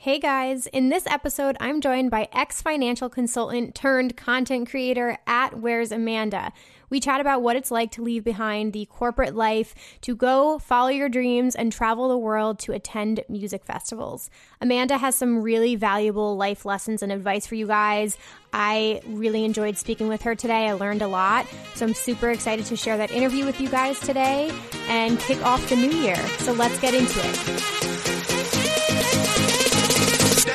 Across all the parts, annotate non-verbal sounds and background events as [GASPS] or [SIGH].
Hey guys, in this episode, I'm joined by ex financial consultant turned content creator at Where's Amanda. We chat about what it's like to leave behind the corporate life, to go follow your dreams, and travel the world to attend music festivals. Amanda has some really valuable life lessons and advice for you guys. I really enjoyed speaking with her today. I learned a lot. So I'm super excited to share that interview with you guys today and kick off the new year. So let's get into it. Hey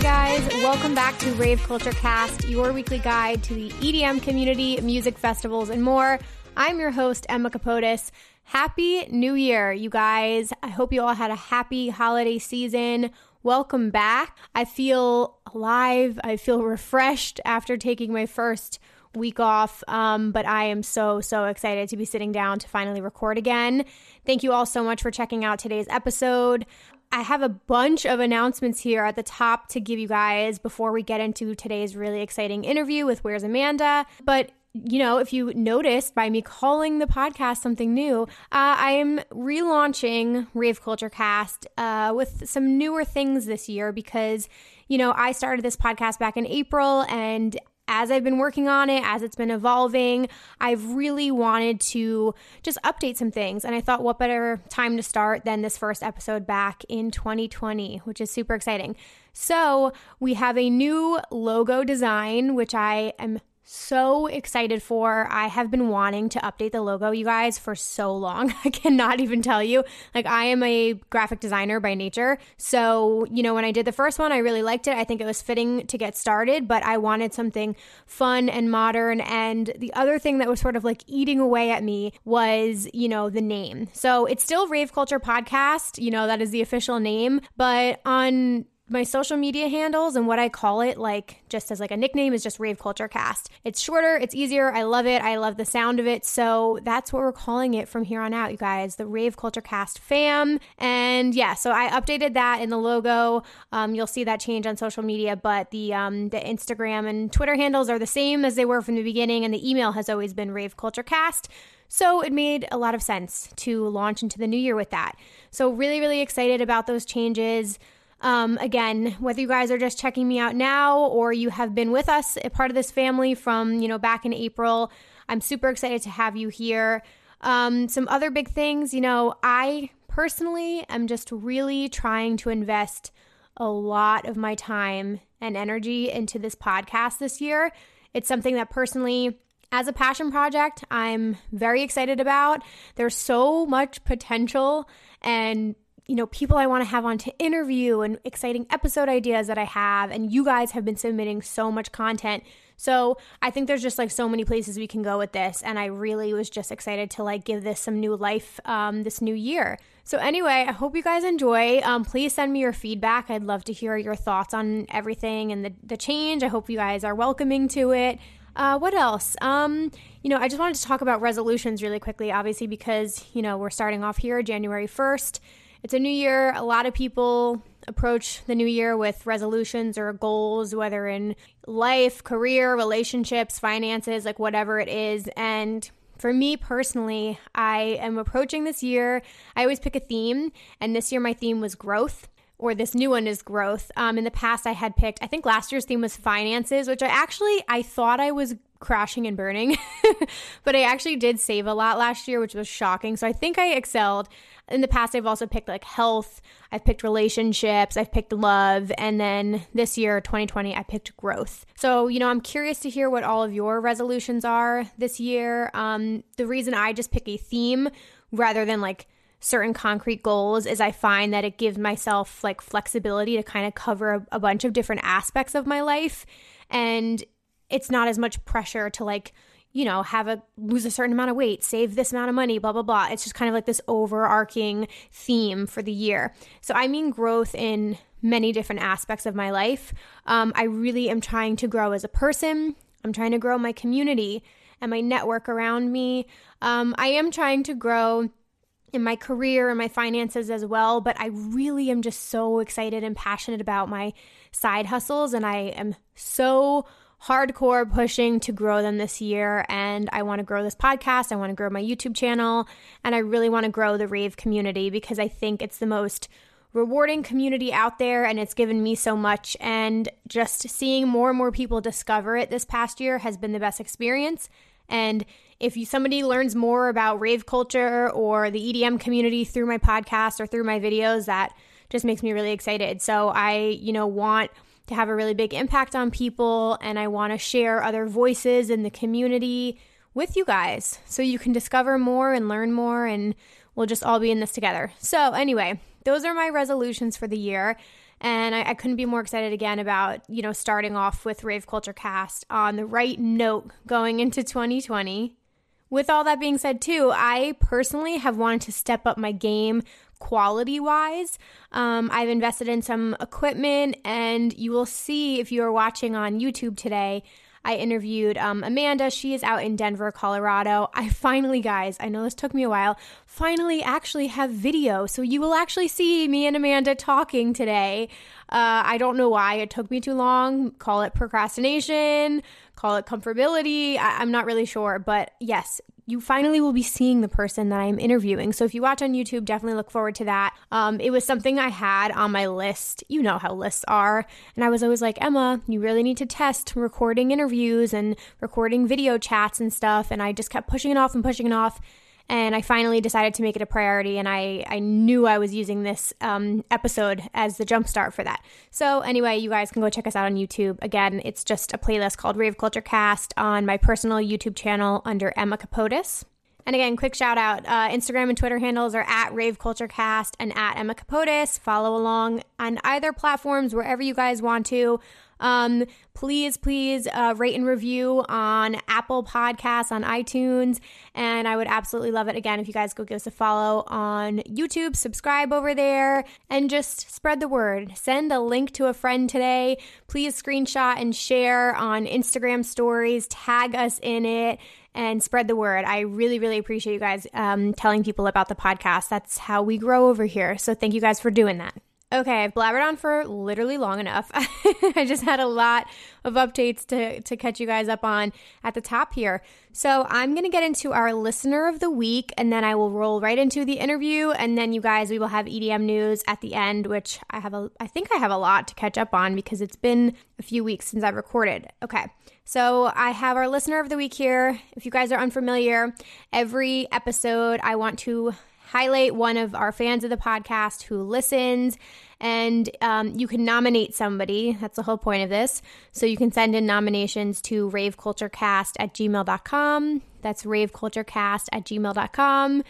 guys, welcome back to Rave Culture Cast, your weekly guide to the EDM community, music festivals, and more. I'm your host, Emma Kapotes. Happy New Year, you guys. I hope you all had a happy holiday season. Welcome back. I feel alive. I feel refreshed after taking my first week off, um, but I am so, so excited to be sitting down to finally record again. Thank you all so much for checking out today's episode. I have a bunch of announcements here at the top to give you guys before we get into today's really exciting interview with Where's Amanda. But you know, if you noticed by me calling the podcast something new, uh, I am relaunching Rave Culture Cast uh, with some newer things this year because, you know, I started this podcast back in April and as I've been working on it, as it's been evolving, I've really wanted to just update some things. And I thought, what better time to start than this first episode back in 2020, which is super exciting. So, we have a new logo design, which I am so excited for. I have been wanting to update the logo, you guys, for so long. [LAUGHS] I cannot even tell you. Like, I am a graphic designer by nature. So, you know, when I did the first one, I really liked it. I think it was fitting to get started, but I wanted something fun and modern. And the other thing that was sort of like eating away at me was, you know, the name. So it's still Rave Culture Podcast, you know, that is the official name, but on my social media handles and what I call it, like just as like a nickname, is just Rave Culture Cast. It's shorter, it's easier. I love it. I love the sound of it. So that's what we're calling it from here on out, you guys. The Rave Culture Cast fam. And yeah, so I updated that in the logo. Um, you'll see that change on social media, but the um, the Instagram and Twitter handles are the same as they were from the beginning, and the email has always been Rave Culture Cast. So it made a lot of sense to launch into the new year with that. So really, really excited about those changes. Um, again, whether you guys are just checking me out now or you have been with us, a part of this family from, you know, back in April, I'm super excited to have you here. Um, some other big things, you know, I personally am just really trying to invest a lot of my time and energy into this podcast this year. It's something that personally, as a passion project, I'm very excited about. There's so much potential and you know, people I want to have on to interview and exciting episode ideas that I have. And you guys have been submitting so much content. So I think there's just like so many places we can go with this. And I really was just excited to like give this some new life um, this new year. So anyway, I hope you guys enjoy. Um, please send me your feedback. I'd love to hear your thoughts on everything and the, the change. I hope you guys are welcoming to it. Uh, what else? Um, you know, I just wanted to talk about resolutions really quickly, obviously, because, you know, we're starting off here January 1st. It's a new year. A lot of people approach the new year with resolutions or goals, whether in life, career, relationships, finances, like whatever it is. And for me personally, I am approaching this year. I always pick a theme, and this year my theme was growth or this new one is growth. Um, in the past, I had picked. I think last year's theme was finances, which I actually I thought I was crashing and burning, [LAUGHS] but I actually did save a lot last year, which was shocking. So I think I excelled. In the past, I've also picked like health. I've picked relationships. I've picked love, and then this year, 2020, I picked growth. So you know, I'm curious to hear what all of your resolutions are this year. Um, the reason I just pick a theme rather than like certain concrete goals is I find that it gives myself like flexibility to kind of cover a, a bunch of different aspects of my life. And it's not as much pressure to like, you know, have a lose a certain amount of weight, save this amount of money, blah, blah, blah. It's just kind of like this overarching theme for the year. So I mean growth in many different aspects of my life. Um, I really am trying to grow as a person. I'm trying to grow my community and my network around me. Um, I am trying to grow in my career and my finances as well. But I really am just so excited and passionate about my side hustles. And I am so hardcore pushing to grow them this year. And I want to grow this podcast. I want to grow my YouTube channel. And I really want to grow the rave community because I think it's the most rewarding community out there and it's given me so much. And just seeing more and more people discover it this past year has been the best experience. And if you, somebody learns more about rave culture or the EDM community through my podcast or through my videos, that just makes me really excited. So I, you know, want to have a really big impact on people and I want to share other voices in the community with you guys so you can discover more and learn more and we'll just all be in this together. So, anyway, those are my resolutions for the year. And I, I, couldn't be more excited again about, you know, starting off with Rave Culture Cast on the right note going into 2020. With all that being said, too, I personally have wanted to step up my game quality wise. Um, I've invested in some equipment, and you will see if you are watching on YouTube today. I interviewed um, Amanda. She is out in Denver, Colorado. I finally, guys, I know this took me a while, finally actually have video. So you will actually see me and Amanda talking today. Uh, I don't know why it took me too long. Call it procrastination, call it comfortability. I- I'm not really sure. But yes, you finally will be seeing the person that I'm interviewing. So if you watch on YouTube, definitely look forward to that. Um, it was something I had on my list. You know how lists are. And I was always like, Emma, you really need to test recording interviews and recording video chats and stuff. And I just kept pushing it off and pushing it off and I finally decided to make it a priority. And I, I knew I was using this um, episode as the jumpstart for that. So, anyway, you guys can go check us out on YouTube. Again, it's just a playlist called Rave Culture Cast on my personal YouTube channel under Emma Kapotes. And again, quick shout out uh, Instagram and Twitter handles are at Rave Culture Cast and at Emma Kapotes. Follow along on either platforms, wherever you guys want to. Um, please, please uh, rate and review on Apple Podcasts, on iTunes. And I would absolutely love it again if you guys go give us a follow on YouTube, subscribe over there, and just spread the word. Send a link to a friend today. Please screenshot and share on Instagram stories, tag us in it and spread the word. I really, really appreciate you guys um, telling people about the podcast. That's how we grow over here. So thank you guys for doing that. Okay, I've blabbered on for literally long enough. [LAUGHS] I just had a lot of updates to, to catch you guys up on at the top here. So I'm going to get into our listener of the week and then I will roll right into the interview. And then you guys, we will have EDM news at the end, which I have a, I think I have a lot to catch up on because it's been a few weeks since I've recorded. Okay. So I have our listener of the week here. If you guys are unfamiliar, every episode I want to highlight one of our fans of the podcast who listens and um, you can nominate somebody. That's the whole point of this. So you can send in nominations to raveculturecast at gmail.com. That's raveculturecast at gmail.com.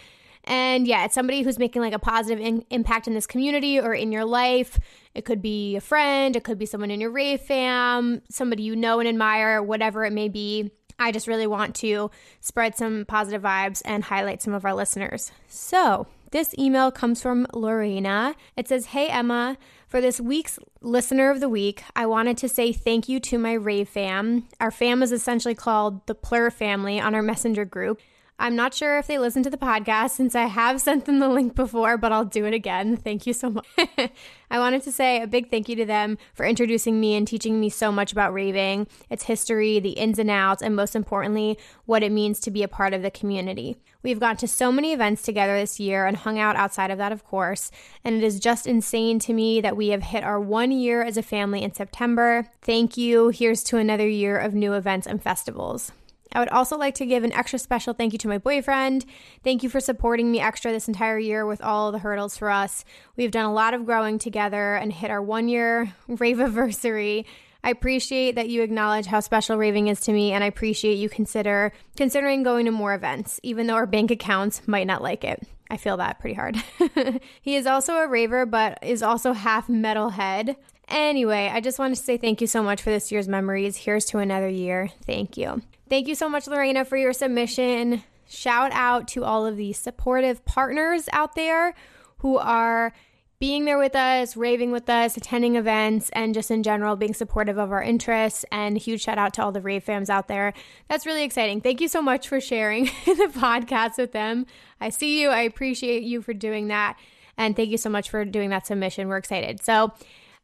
And yeah, it's somebody who's making like a positive in- impact in this community or in your life. It could be a friend, it could be someone in your rave fam, somebody you know and admire, whatever it may be. I just really want to spread some positive vibes and highlight some of our listeners. So, this email comes from Lorena. It says, Hey Emma, for this week's listener of the week, I wanted to say thank you to my rave fam. Our fam is essentially called the Plur family on our messenger group. I'm not sure if they listen to the podcast since I have sent them the link before, but I'll do it again. Thank you so much. [LAUGHS] I wanted to say a big thank you to them for introducing me and teaching me so much about raving, its history, the ins and outs, and most importantly, what it means to be a part of the community. We've gone to so many events together this year and hung out outside of that, of course, and it is just insane to me that we have hit our one year as a family in September. Thank you. Here's to another year of new events and festivals. I would also like to give an extra special thank you to my boyfriend. Thank you for supporting me extra this entire year with all the hurdles for us. We've done a lot of growing together and hit our one year [LAUGHS] rave anniversary. I appreciate that you acknowledge how special raving is to me, and I appreciate you consider considering going to more events, even though our bank accounts might not like it. I feel that pretty hard. [LAUGHS] he is also a raver, but is also half metalhead. Anyway, I just wanted to say thank you so much for this year's memories. Here's to another year. Thank you. Thank you so much, Lorena, for your submission. Shout out to all of the supportive partners out there who are being there with us, raving with us, attending events, and just in general being supportive of our interests. And huge shout out to all the rave fams out there. That's really exciting. Thank you so much for sharing [LAUGHS] the podcast with them. I see you. I appreciate you for doing that. And thank you so much for doing that submission. We're excited. So,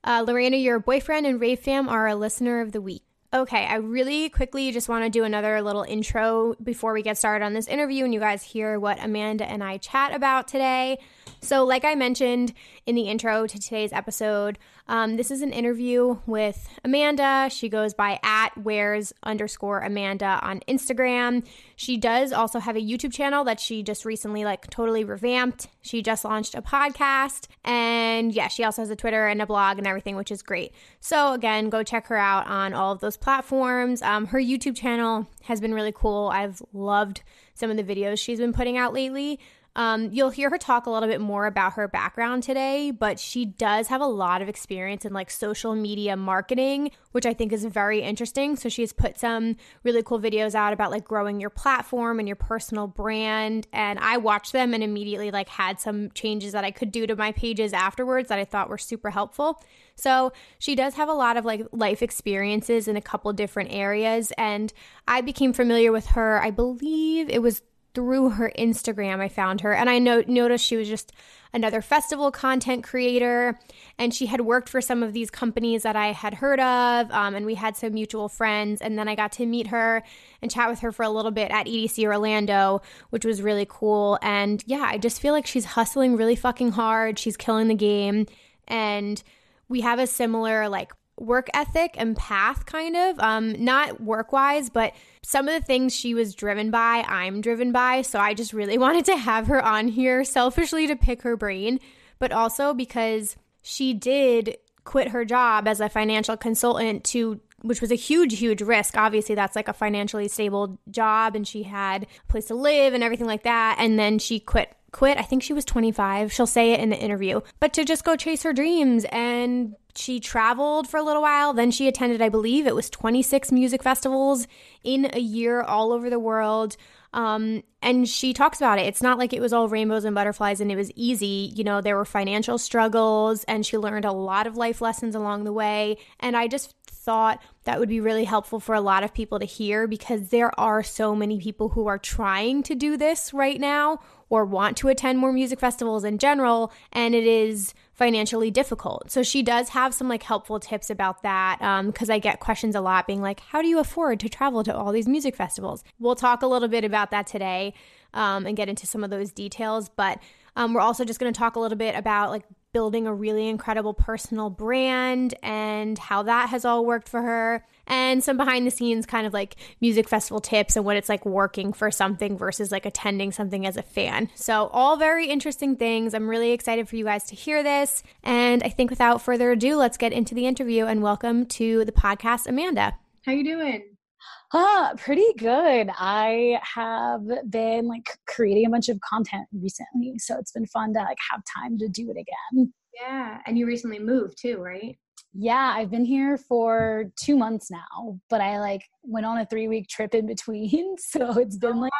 uh, Lorena, your boyfriend and rave fam are a listener of the week. Okay, I really quickly just want to do another little intro before we get started on this interview and you guys hear what Amanda and I chat about today. So, like I mentioned in the intro to today's episode, um, this is an interview with Amanda. She goes by at wheres underscore Amanda on Instagram. She does also have a YouTube channel that she just recently like totally revamped. She just launched a podcast, and yeah, she also has a Twitter and a blog and everything, which is great. So again, go check her out on all of those platforms. Um, her YouTube channel has been really cool. I've loved some of the videos she's been putting out lately. Um, you'll hear her talk a little bit more about her background today, but she does have a lot of experience in like social media marketing, which I think is very interesting. So she's put some really cool videos out about like growing your platform and your personal brand. And I watched them and immediately like had some changes that I could do to my pages afterwards that I thought were super helpful. So she does have a lot of like life experiences in a couple different areas. And I became familiar with her, I believe it was through her Instagram, I found her. And I no- noticed she was just another festival content creator. And she had worked for some of these companies that I had heard of. Um, and we had some mutual friends. And then I got to meet her and chat with her for a little bit at EDC Orlando, which was really cool. And yeah, I just feel like she's hustling really fucking hard. She's killing the game. And we have a similar, like, work ethic and path kind of um not work wise but some of the things she was driven by i'm driven by so i just really [LAUGHS] wanted to have her on here selfishly to pick her brain but also because she did quit her job as a financial consultant to which was a huge huge risk obviously that's like a financially stable job and she had a place to live and everything like that and then she quit quit. I think she was 25. She'll say it in the interview, but to just go chase her dreams. And she traveled for a little while. Then she attended, I believe it was 26 music festivals in a year all over the world. Um, and she talks about it. It's not like it was all rainbows and butterflies and it was easy. You know, there were financial struggles and she learned a lot of life lessons along the way. And I just thought that would be really helpful for a lot of people to hear because there are so many people who are trying to do this right now or want to attend more music festivals in general, and it is financially difficult. So she does have some like helpful tips about that because um, I get questions a lot being like, how do you afford to travel to all these music festivals? We'll talk a little bit about that today um, and get into some of those details, but um, we're also just going to talk a little bit about like building a really incredible personal brand and how that has all worked for her and some behind the scenes kind of like music festival tips and what it's like working for something versus like attending something as a fan. So all very interesting things. I'm really excited for you guys to hear this. And I think without further ado, let's get into the interview and welcome to the podcast Amanda. How you doing? Uh, pretty good. I have been like creating a bunch of content recently, so it's been fun to like have time to do it again. Yeah, and you recently moved too, right? Yeah, I've been here for 2 months now, but I like went on a 3 week trip in between, [LAUGHS] so it's been like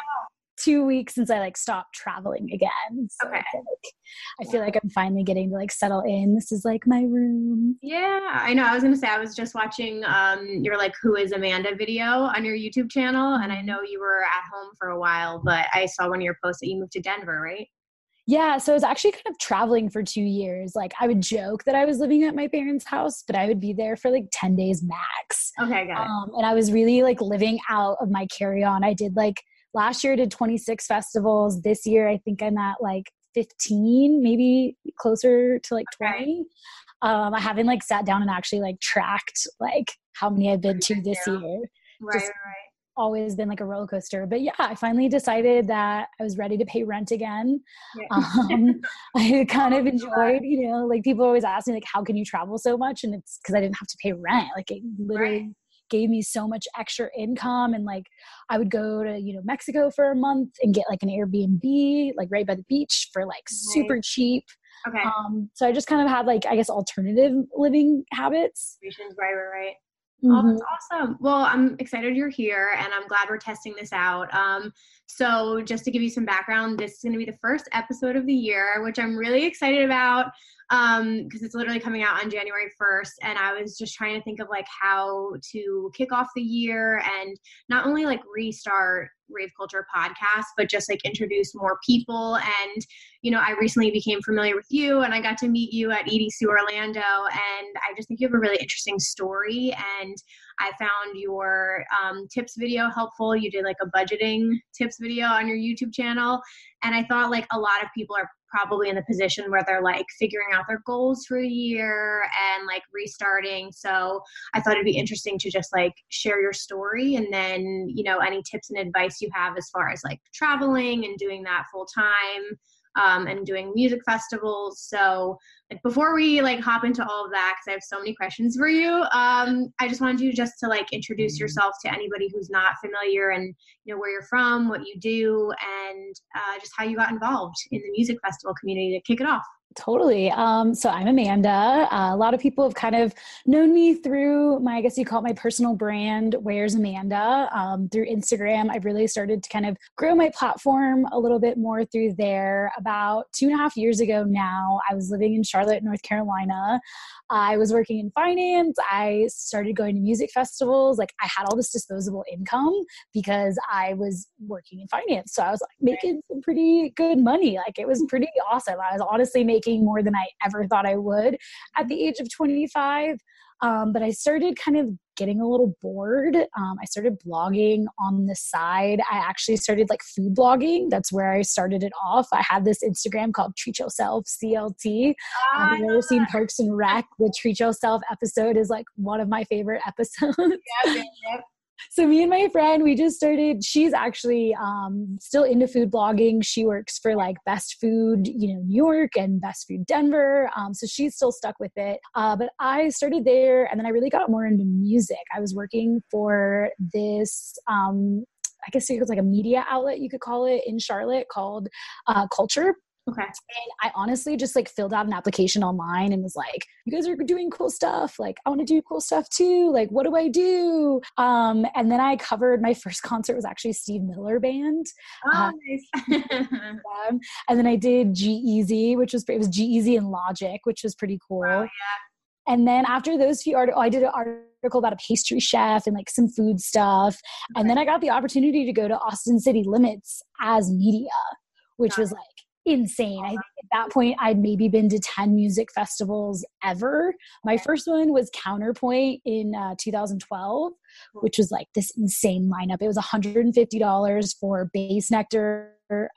two weeks since I like stopped traveling again. So okay. I feel, like, I feel like I'm finally getting to like settle in. This is like my room. Yeah, I know. I was gonna say I was just watching um your like Who is Amanda video on your YouTube channel, and I know you were at home for a while, but I saw one of your posts that you moved to Denver, right? Yeah, so I was actually kind of traveling for two years. Like I would joke that I was living at my parents' house, but I would be there for like 10 days max. Okay, got it. Um, and I was really like living out of my carry-on. I did like last year I did 26 festivals. This year I think I'm at like 15, maybe closer to like 20. Okay. Um, I haven't like sat down and actually like tracked like how many I've been to this year. Right, Just right. Always been like a roller coaster, but yeah, I finally decided that I was ready to pay rent again. Yeah. Um, [LAUGHS] I [LAUGHS] kind of enjoyed, you know, like people always ask me like, how can you travel so much? And it's because I didn't have to pay rent. Like it literally right gave me so much extra income and like i would go to you know mexico for a month and get like an airbnb like right by the beach for like super cheap okay um so i just kind of had like i guess alternative living habits right right right Mm-hmm. Oh, that's awesome. Well, I'm excited you're here and I'm glad we're testing this out. Um, so, just to give you some background, this is going to be the first episode of the year, which I'm really excited about because um, it's literally coming out on January 1st. And I was just trying to think of like how to kick off the year and not only like restart rave culture podcast but just like introduce more people and you know i recently became familiar with you and i got to meet you at edc orlando and i just think you have a really interesting story and I found your um, tips video helpful. You did like a budgeting tips video on your YouTube channel. And I thought like a lot of people are probably in the position where they're like figuring out their goals for the year and like restarting. So I thought it'd be interesting to just like share your story and then, you know, any tips and advice you have as far as like traveling and doing that full time um, and doing music festivals. So, before we like hop into all of that, because I have so many questions for you, um, I just wanted you just to like introduce yourself to anybody who's not familiar and you know where you're from, what you do, and uh, just how you got involved in the music festival community to kick it off. Totally. Um, so I'm Amanda. Uh, a lot of people have kind of known me through my, I guess you call it my personal brand, Where's Amanda? Um, through Instagram. I've really started to kind of grow my platform a little bit more through there. About two and a half years ago now, I was living in Charlotte, North Carolina. I was working in finance. I started going to music festivals. Like I had all this disposable income because I was working in finance. So I was like making some pretty good money. Like it was pretty awesome. I was honestly making more than I ever thought I would at the age of 25. Um, but I started kind of getting a little bored. Um, I started blogging on the side. I actually started like food blogging. That's where I started it off. I had this Instagram called Treat Yourself CLT. Ah, I've never seen Parks and Rec. The Treat Yourself episode is like one of my favorite [LAUGHS] episodes. Yep, yep so me and my friend we just started she's actually um, still into food blogging. She works for like best food you know new york and best food denver um, so she's still stuck with it. Uh, but i started there and then i really got more into music. I was working for this um, I guess it was like a media outlet, you could call it in Charlotte called uh, Culture. Okay. And I honestly just like filled out an application online and was like, you guys are doing cool stuff. Like, I want to do cool stuff too. Like, what do I do? Um, and then I covered my [LAUGHS] first concert was actually Steve Miller Band. Oh, um, nice. [LAUGHS] and then I did G-Eazy, which was, it was G-Eazy and Logic, which was pretty cool. Wow, yeah. And then after those few articles, oh, I did an article about a pastry chef and like some food stuff. Okay. And then I got the opportunity to go to Austin City Limits as media, which was like insane. I think at that point I'd maybe been to 10 music festivals ever. My first one was Counterpoint in uh, 2012, which was like this insane lineup. It was $150 for Bassnectar,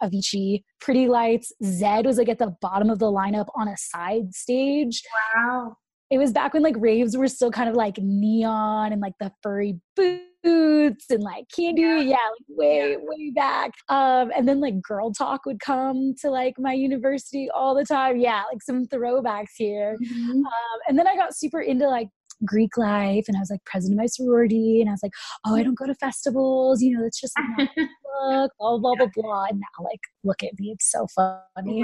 Avicii, Pretty Lights. Zedd was like at the bottom of the lineup on a side stage. Wow. It was back when like raves were still kind of like neon and like the furry boots boots and like candy yeah, yeah like way yeah. way back um and then like girl talk would come to like my university all the time yeah like some throwbacks here mm-hmm. um, and then i got super into like Greek life and I was like president of my sorority and I was like, oh, I don't go to festivals, you know, it's just like [LAUGHS] look, blah, blah, blah, blah. And now like, look at me, it's so funny.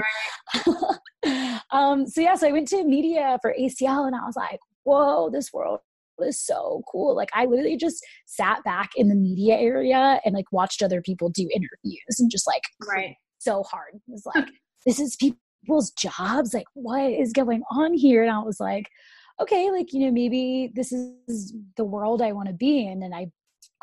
Right. [LAUGHS] um, so yeah, so I went to media for ACL and I was like, whoa, this world was so cool. Like I literally just sat back in the media area and like watched other people do interviews and just like right so hard. It was like this is people's jobs. Like what is going on here? And I was like, okay, like you know maybe this is the world I want to be in. And I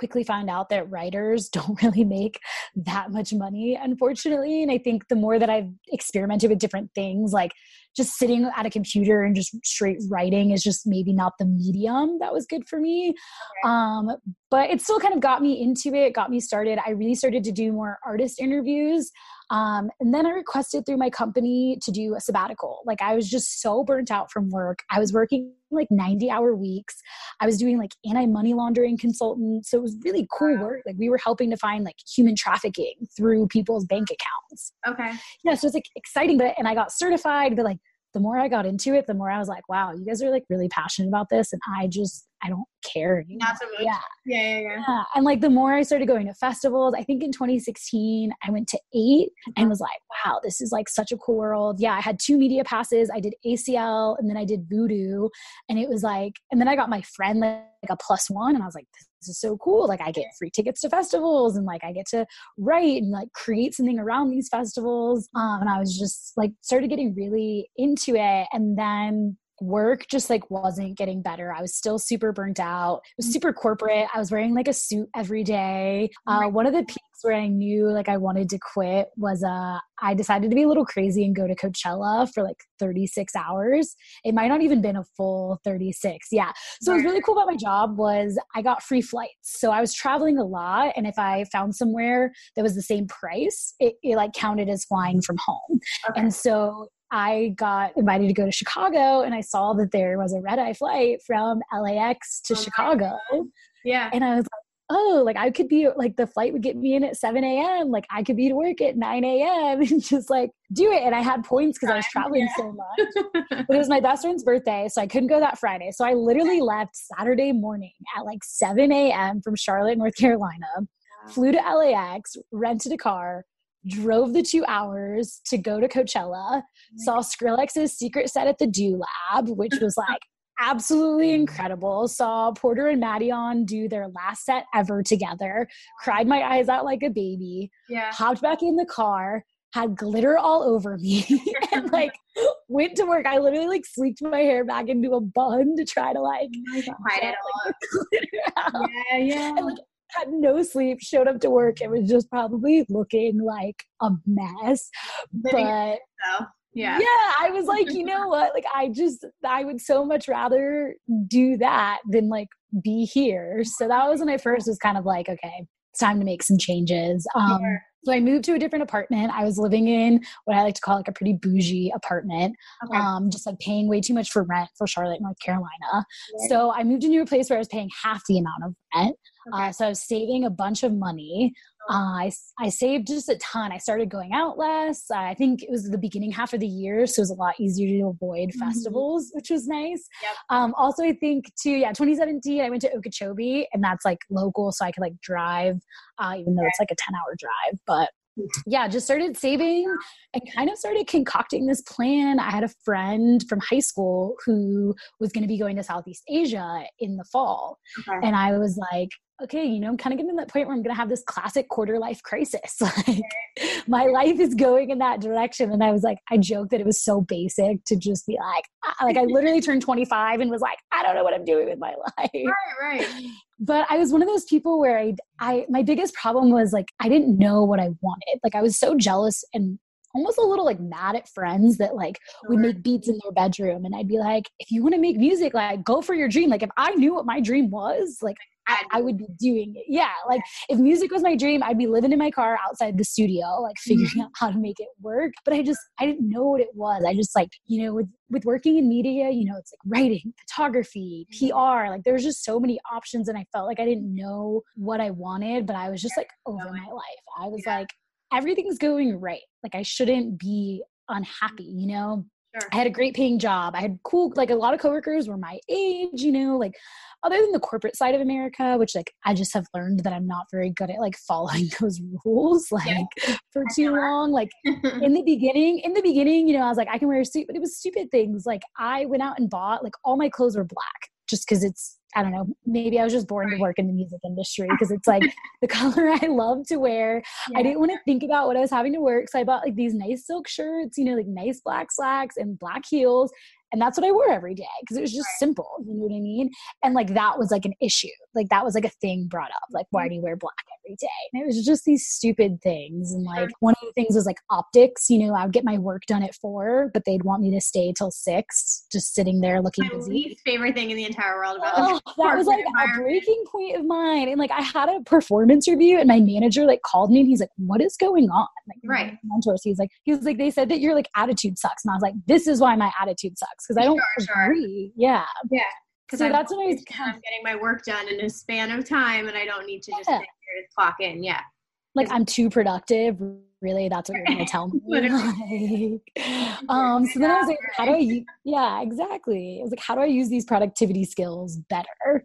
quickly found out that writers [LAUGHS] don't really make that much money, unfortunately. And I think the more that I've experimented with different things, like just sitting at a computer and just straight writing is just maybe not the medium that was good for me. Okay. Um, but it still kind of got me into it, got me started. I really started to do more artist interviews. Um, and then I requested through my company to do a sabbatical. Like I was just so burnt out from work. I was working like 90 hour weeks. I was doing like anti money laundering consultant. So it was really cool work. Like we were helping to find like human trafficking through people's bank accounts. Okay. Yeah. So it's like exciting, but, and I got certified, but like the more I got into it, the more I was like, wow, you guys are like really passionate about this. And I just, I don't care anymore. Not so much. Yeah. yeah. Yeah, yeah, yeah. And like the more I started going to festivals, I think in 2016, I went to 8 and uh-huh. was like, wow, this is like such a cool world. Yeah, I had two media passes. I did ACL and then I did Voodoo. And it was like, and then I got my friend like, like a plus one. And I was like, this is so cool. Like I get free tickets to festivals and like I get to write and like create something around these festivals. Um, and I was just like started getting really into it. And then work just like wasn't getting better. I was still super burnt out. It was mm. super corporate. I was wearing like a suit every day. Uh, one of the peaks where I knew like I wanted to quit was uh, I decided to be a little crazy and go to Coachella for like 36 hours. It might not even been a full 36. Yeah. So what was really cool about my job was I got free flights. So I was traveling a lot and if I found somewhere that was the same price, it, it like counted as flying from home. Okay. And so I got invited to go to Chicago and I saw that there was a red eye flight from LAX to oh Chicago. Yeah. And I was like, oh, like I could be like the flight would get me in at 7 a.m. Like I could be to work at 9 a.m. [LAUGHS] and just like do it. And I had points because I was traveling yeah. so much. but it was my best friend's birthday, so I couldn't go that Friday. So I literally [LAUGHS] left Saturday morning at like 7 a.m. from Charlotte, North Carolina, wow. flew to LAX, rented a car, drove the two hours to go to Coachella, saw Skrillex's secret set at the Do Lab, which was [LAUGHS] like absolutely incredible. Saw Porter and Madeon do their last set ever together, cried my eyes out like a baby, yeah. hopped back in the car, had glitter all over me, [LAUGHS] and [LAUGHS] like went to work. I literally like sleeked my hair back into a bun to try to like oh hide it all. Yeah, yeah. And, like, had no sleep, showed up to work, and was just probably looking like a mess. But so, yeah. Yeah. I was like, you know [LAUGHS] what? Like, I just, I would so much rather do that than like be here. So that was when I first was kind of like, okay, it's time to make some changes. Um, sure. So I moved to a different apartment. I was living in what I like to call like a pretty bougie apartment, okay. um, just like paying way too much for rent for Charlotte, North Carolina. Right. So I moved into a place where I was paying half the amount of rent. Okay. Uh, so I was saving a bunch of money. Uh, I, I saved just a ton. I started going out less. I think it was the beginning half of the year, so it was a lot easier to avoid mm-hmm. festivals, which was nice. Yep. Um, also, I think too, yeah, 2017, I went to Okeechobee, and that's like local, so I could like drive, uh, even though it's like a 10 hour drive. But yeah, just started saving and kind of started concocting this plan. I had a friend from high school who was going to be going to Southeast Asia in the fall. Okay. And I was like, okay, you know, I'm kind of getting to that point where I'm going to have this classic quarter life crisis. [LAUGHS] like my life is going in that direction. And I was like, I joked that it was so basic to just be like, ah, like I literally turned 25 and was like, I don't know what I'm doing with my life. Right, right. But I was one of those people where I, I, my biggest problem was like, I didn't know what I wanted. Like I was so jealous and almost a little like mad at friends that like would make beats in their bedroom and I'd be like if you want to make music like go for your dream like if I knew what my dream was like I, I, would be doing it. Yeah. Like if music was my dream, I'd be living in my car outside the studio, like figuring mm-hmm. out how to make it work. But I just, I didn't know what it was. I just like, you know, with, with working in media, you know, it's like writing, photography, mm-hmm. PR, like there's just so many options. And I felt like I didn't know what I wanted, but I was just like over my life. I was yeah. like, everything's going right. Like I shouldn't be unhappy, you know? Sure. I had a great paying job. I had cool, like a lot of coworkers were my age, you know, like other than the corporate side of America, which like I just have learned that I'm not very good at like following [LAUGHS] those rules like yeah. for too long. Like [LAUGHS] mm-hmm. in the beginning, in the beginning, you know, I was like, I can wear a suit, but it was stupid things. Like I went out and bought like all my clothes were black just because it's I don't know, maybe I was just born to work in the music industry because it's like [LAUGHS] the color I love to wear. Yeah. I didn't want to think about what I was having to work. So I bought like these nice silk shirts, you know, like nice black slacks and black heels and that's what I wore every day because it was just simple. You know what I mean? And like that was like an issue. Like that was like a thing brought up. Like, why mm-hmm. do you wear black every day? And it was just these stupid things. And like one of the things was like optics. You know, I would get my work done at four, but they'd want me to stay till six, just sitting there looking my busy. Least favorite thing in the entire world about oh, that was like a breaking point of mine. And like I had a performance review, and my manager like called me, and he's like, "What is going on?" Like, right. Mentors. He's like, he was like, they said that your like attitude sucks, and I was like, this is why my attitude sucks because I don't sure, agree. Sure. Yeah. Yeah. So I'm that's what I was kind of getting my work done in a span of time, and I don't need to just yeah. clock in. Yeah. Like I'm too productive. Really, that's what you're going to tell [LAUGHS] me. [LAUGHS] like, [LAUGHS] um. So then I was like, how do I? Yeah, exactly. I was like, how do I use these productivity skills better? Right.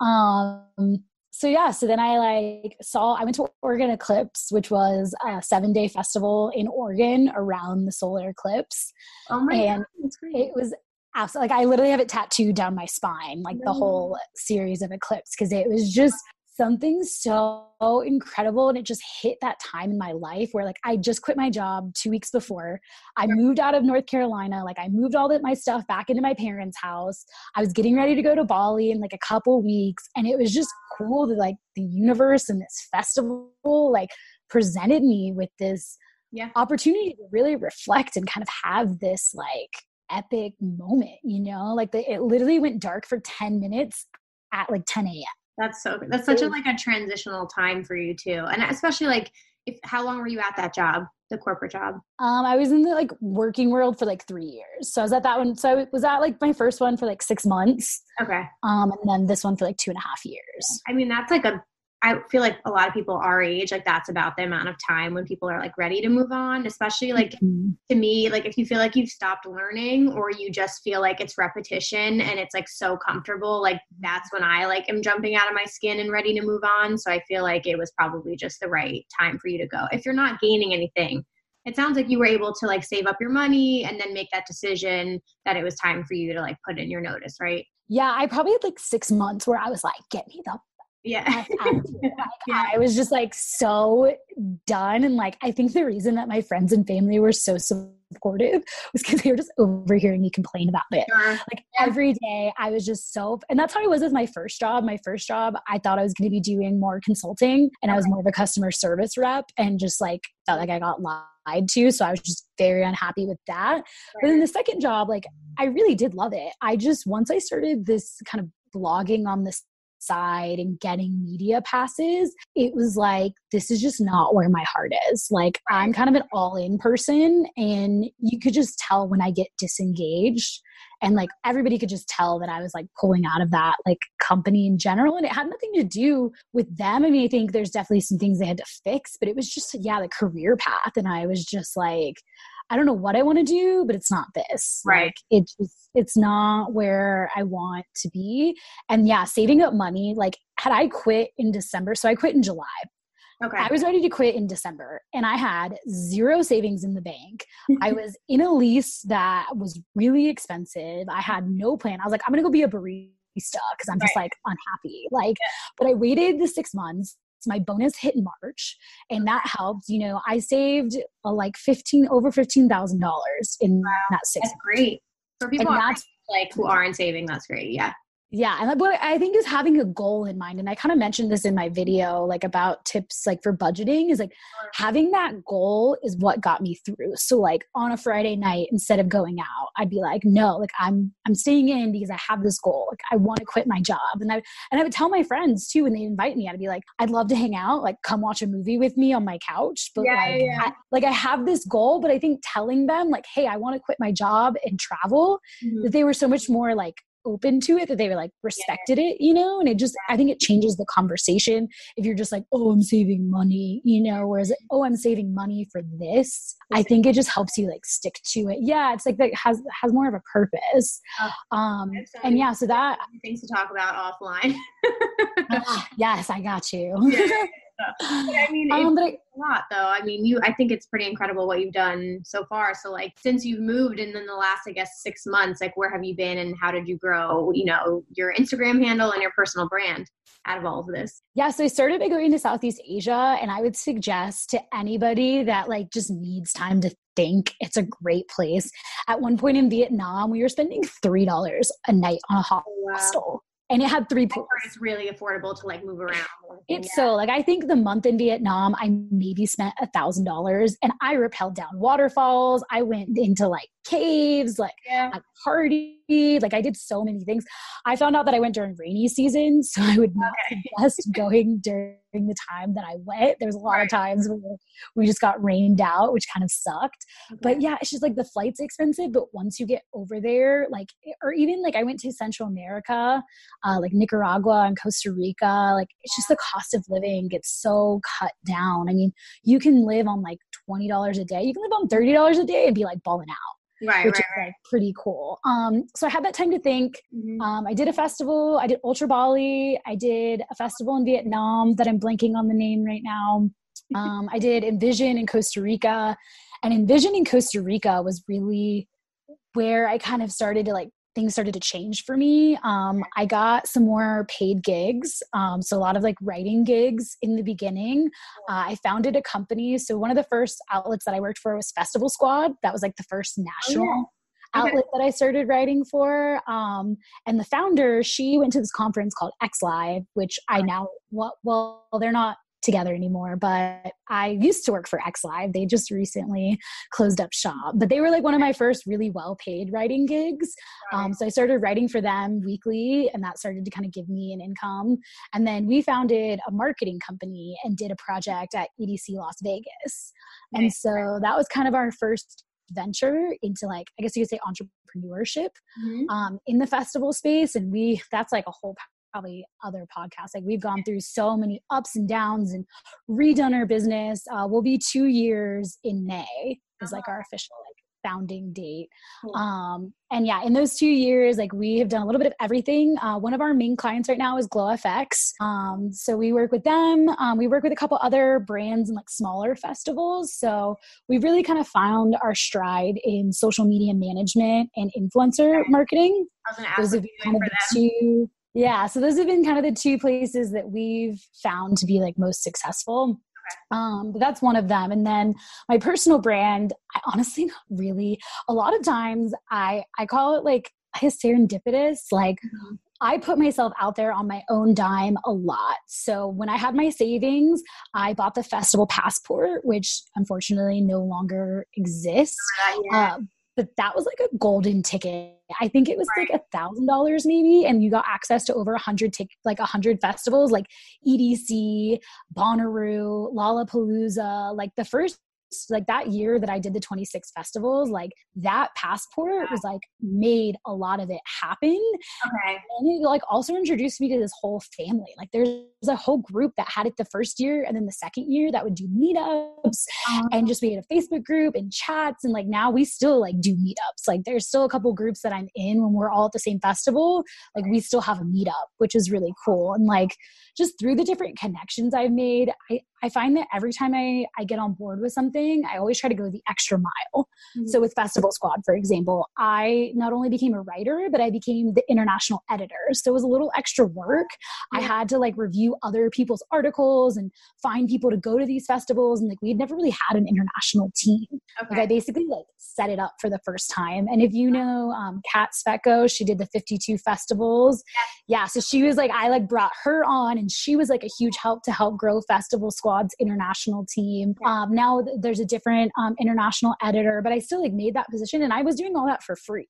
Um so yeah, so then I like saw I went to Oregon Eclipse, which was a seven day festival in Oregon around the solar eclipse. Oh my God. and God, it was absolutely like I literally have it tattooed down my spine, like the whole series of eclipse, because it was just something so incredible and it just hit that time in my life where like I just quit my job 2 weeks before. I moved out of North Carolina, like I moved all of my stuff back into my parents' house. I was getting ready to go to Bali in like a couple weeks and it was just cool that like the universe and this festival like presented me with this yeah. opportunity to really reflect and kind of have this like epic moment, you know? Like the, it literally went dark for 10 minutes at like 10 a.m. That's so that's such a like a transitional time for you too. And especially like if how long were you at that job, the corporate job? Um, I was in the like working world for like three years. So I was at that one. So I was at like my first one for like six months. Okay. Um, and then this one for like two and a half years. I mean, that's like a I feel like a lot of people our age, like that's about the amount of time when people are like ready to move on, especially like mm-hmm. to me, like if you feel like you've stopped learning or you just feel like it's repetition and it's like so comfortable, like that's when I like am jumping out of my skin and ready to move on. So I feel like it was probably just the right time for you to go. If you're not gaining anything, it sounds like you were able to like save up your money and then make that decision that it was time for you to like put in your notice, right? Yeah, I probably had like six months where I was like, get me the yeah. [LAUGHS] yeah. I was just like so done. And like, I think the reason that my friends and family were so supportive was because they were just overhearing me complain about it. Sure. Like every day, I was just so, and that's how I was with my first job. My first job, I thought I was going to be doing more consulting and I was more of a customer service rep and just like felt like I got lied to. So I was just very unhappy with that. Right. But then the second job, like, I really did love it. I just, once I started this kind of blogging on this side and getting media passes, it was like, this is just not where my heart is. Like, I'm kind of an all in person, and you could just tell when I get disengaged. And like everybody could just tell that I was like pulling out of that like company in general. And it had nothing to do with them. I mean, I think there's definitely some things they had to fix, but it was just, yeah, the career path. And I was just like, I don't know what I want to do, but it's not this. Right. Like, it just, it's not where I want to be. And yeah, saving up money, like had I quit in December, so I quit in July. Okay. I was ready to quit in December and I had zero savings in the bank. [LAUGHS] I was in a lease that was really expensive. I had no plan. I was like, I'm going to go be a barista because I'm just right. like unhappy. Like, yeah. but I waited the six months my bonus hit in March, and that helped. You know, I saved uh, like fifteen over fifteen thousand dollars in wow, that six. That's great for people. that's like who aren't saving. That's great. Yeah. Yeah, and what I think is having a goal in mind, and I kind of mentioned this in my video, like about tips like for budgeting, is like having that goal is what got me through. So like on a Friday night, instead of going out, I'd be like, no, like I'm I'm staying in because I have this goal. Like I want to quit my job, and I and I would tell my friends too when they invite me, I'd be like, I'd love to hang out, like come watch a movie with me on my couch, but yeah, like yeah. I, like I have this goal, but I think telling them like, hey, I want to quit my job and travel, mm-hmm. that they were so much more like open to it that they were like respected it you know? And it just i think it changes the conversation if you're just like oh i'm saving money you know? Whereas oh i'm saving money for this i think it just helps you like stick to it. Yeah it's like that has has more of a purpose. Uh, um and yeah so that things to talk about offline. Uh, [LAUGHS] yes i got you [LAUGHS] yeah. I mean, um, but I, a lot though. I mean, you. I think it's pretty incredible what you've done so far. So, like, since you've moved, and then the last, I guess, six months, like, where have you been, and how did you grow? You know, your Instagram handle and your personal brand out of all of this. Yeah, so I started by going to Southeast Asia, and I would suggest to anybody that like just needs time to think it's a great place. At one point in Vietnam, we were spending three dollars a night on a hostel. Wow and it had three pools. It's really affordable to like move around. It's yeah. so like I think the month in Vietnam, I maybe spent a thousand dollars, and I rappelled down waterfalls. I went into like caves, like yeah. a party. Like I did so many things. I found out that I went during rainy season, so I would not okay. suggest going during the time that I went. There was a lot right. of times where we just got rained out, which kind of sucked. Okay. But yeah, it's just like the flight's expensive, but once you get over there, like or even like I went to Central America, uh, like Nicaragua and Costa Rica. Like it's just the cost of living gets so cut down. I mean, you can live on like twenty dollars a day. You can live on thirty dollars a day and be like balling out right, which right, is like pretty cool. Um, so I had that time to think. Mm-hmm. Um, I did a festival. I did Ultra Bali. I did a festival in Vietnam that I'm blanking on the name right now. Um, I did Envision in Costa Rica, and Envision in Costa Rica was really where I kind of started to like things started to change for me. Um, I got some more paid gigs. Um, so a lot of like writing gigs in the beginning. Uh, I founded a company. So one of the first outlets that I worked for was Festival Squad. That was like the first national. Oh, yeah. Outlet that I started writing for. Um, and the founder, she went to this conference called X Live, which I now, well, well, they're not together anymore, but I used to work for X Live. They just recently closed up shop, but they were like one of my first really well paid writing gigs. Um, so I started writing for them weekly, and that started to kind of give me an income. And then we founded a marketing company and did a project at EDC Las Vegas. And so that was kind of our first venture into like i guess you could say entrepreneurship mm-hmm. um, in the festival space and we that's like a whole probably other podcasts. Like we've gone through so many ups and downs and redone our business. Uh, we'll be two years in May is like our official like founding date. Um, and yeah, in those two years, like we have done a little bit of everything. Uh, one of our main clients right now is GloFX. Um, so we work with them. Um, we work with a couple other brands and like smaller festivals. So we've really kind of found our stride in social media management and influencer marketing. Those have kind of the two yeah so those have been kind of the two places that we've found to be like most successful um, but that's one of them and then my personal brand i honestly [LAUGHS] not really a lot of times i i call it like serendipitous like mm-hmm. I put myself out there on my own dime a lot. So when I had my savings, I bought the festival passport, which unfortunately no longer exists. Uh, but that was like a golden ticket. I think it was right. like a thousand dollars maybe, and you got access to over a hundred tic- like a hundred festivals like EDC, Bonnaroo, Lollapalooza. Like the first like that year that I did the 26 festivals, like that passport was like made a lot of it happen. Okay. And it like also introduced me to this whole family. Like there's a whole group that had it the first year and then the second year that would do meetups um, and just be in a Facebook group and chats. And like now we still like do meetups. Like there's still a couple groups that I'm in when we're all at the same festival. Like we still have a meetup, which is really cool. And like just through the different connections I've made, I, I find that every time I, I get on board with something, I always try to go the extra mile. Mm-hmm. So with Festival Squad, for example, I not only became a writer, but I became the international editor. So it was a little extra work. Yeah. I had to like review other people's articles and find people to go to these festivals. And like we had never really had an international team. Okay. Like I basically like set it up for the first time. And if you know um, Kat Svetko, she did the 52 festivals. Yeah. yeah. So she was like, I like brought her on and she was like a huge help to help grow Festival Squad's international team. Um, now there's a different um, international editor, but I still like made that position and I was doing all that for free.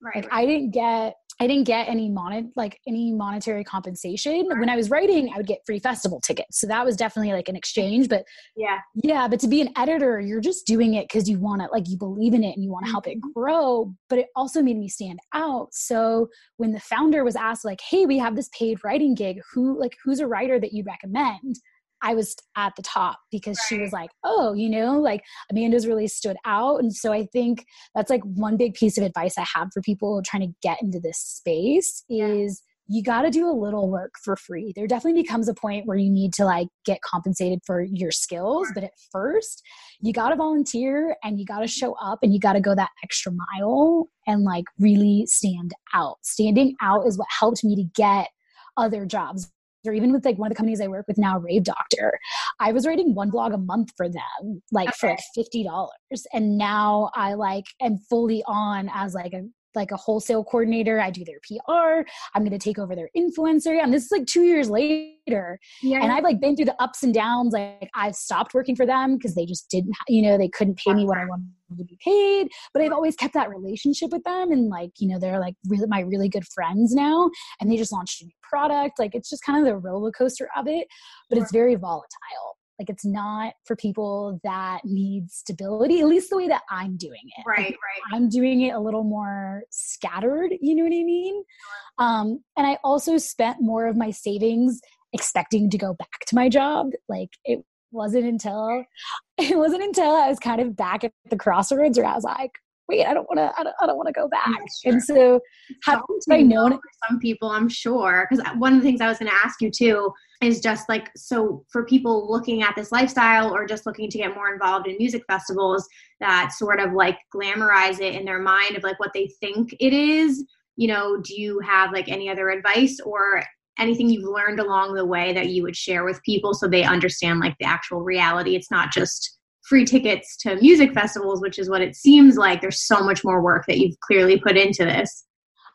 Right. Like I didn't get I didn't get any mon like any monetary compensation. Right. When I was writing, I would get free festival tickets. So that was definitely like an exchange. But yeah. Yeah. But to be an editor, you're just doing it because you want to like you believe in it and you want to help it mm-hmm. grow. But it also made me stand out. So when the founder was asked, like, hey, we have this paid writing gig, who like who's a writer that you recommend? I was at the top because right. she was like, oh, you know, like Amanda's really stood out. And so I think that's like one big piece of advice I have for people trying to get into this space is you got to do a little work for free. There definitely becomes a point where you need to like get compensated for your skills, but at first, you got to volunteer and you got to show up and you got to go that extra mile and like really stand out. Standing out is what helped me to get other jobs or even with like one of the companies I work with now, Rave Doctor, I was writing one blog a month for them, like okay. for like fifty dollars, and now I like am fully on as like a like a wholesale coordinator. I do their PR. I'm going to take over their influencer. And this is like two years later. Yeah. And I've like been through the ups and downs. Like I've stopped working for them because they just didn't, you know, they couldn't pay me what I wanted to be paid. But I've always kept that relationship with them. And like, you know, they're like really my really good friends now. And they just launched a new product. Like it's just kind of the roller coaster of it, but it's very volatile. Like it's not for people that need stability, at least the way that I'm doing it. Right, like, right. I'm doing it a little more scattered, you know what I mean? Um, and I also spent more of my savings expecting to go back to my job. Like it wasn't until [LAUGHS] it wasn't until I was kind of back at the crossroads where I was like, wait, I don't want to, I don't, I don't want to go back. Sure. And so, have I know? some people? I'm sure because one of the things I was going to ask you too is just like so for people looking at this lifestyle or just looking to get more involved in music festivals that sort of like glamorize it in their mind of like what they think it is you know, do you have like any other advice or anything you've learned along the way that you would share with people so they understand like the actual reality? It's not just free tickets to music festivals, which is what it seems like. There's so much more work that you've clearly put into this.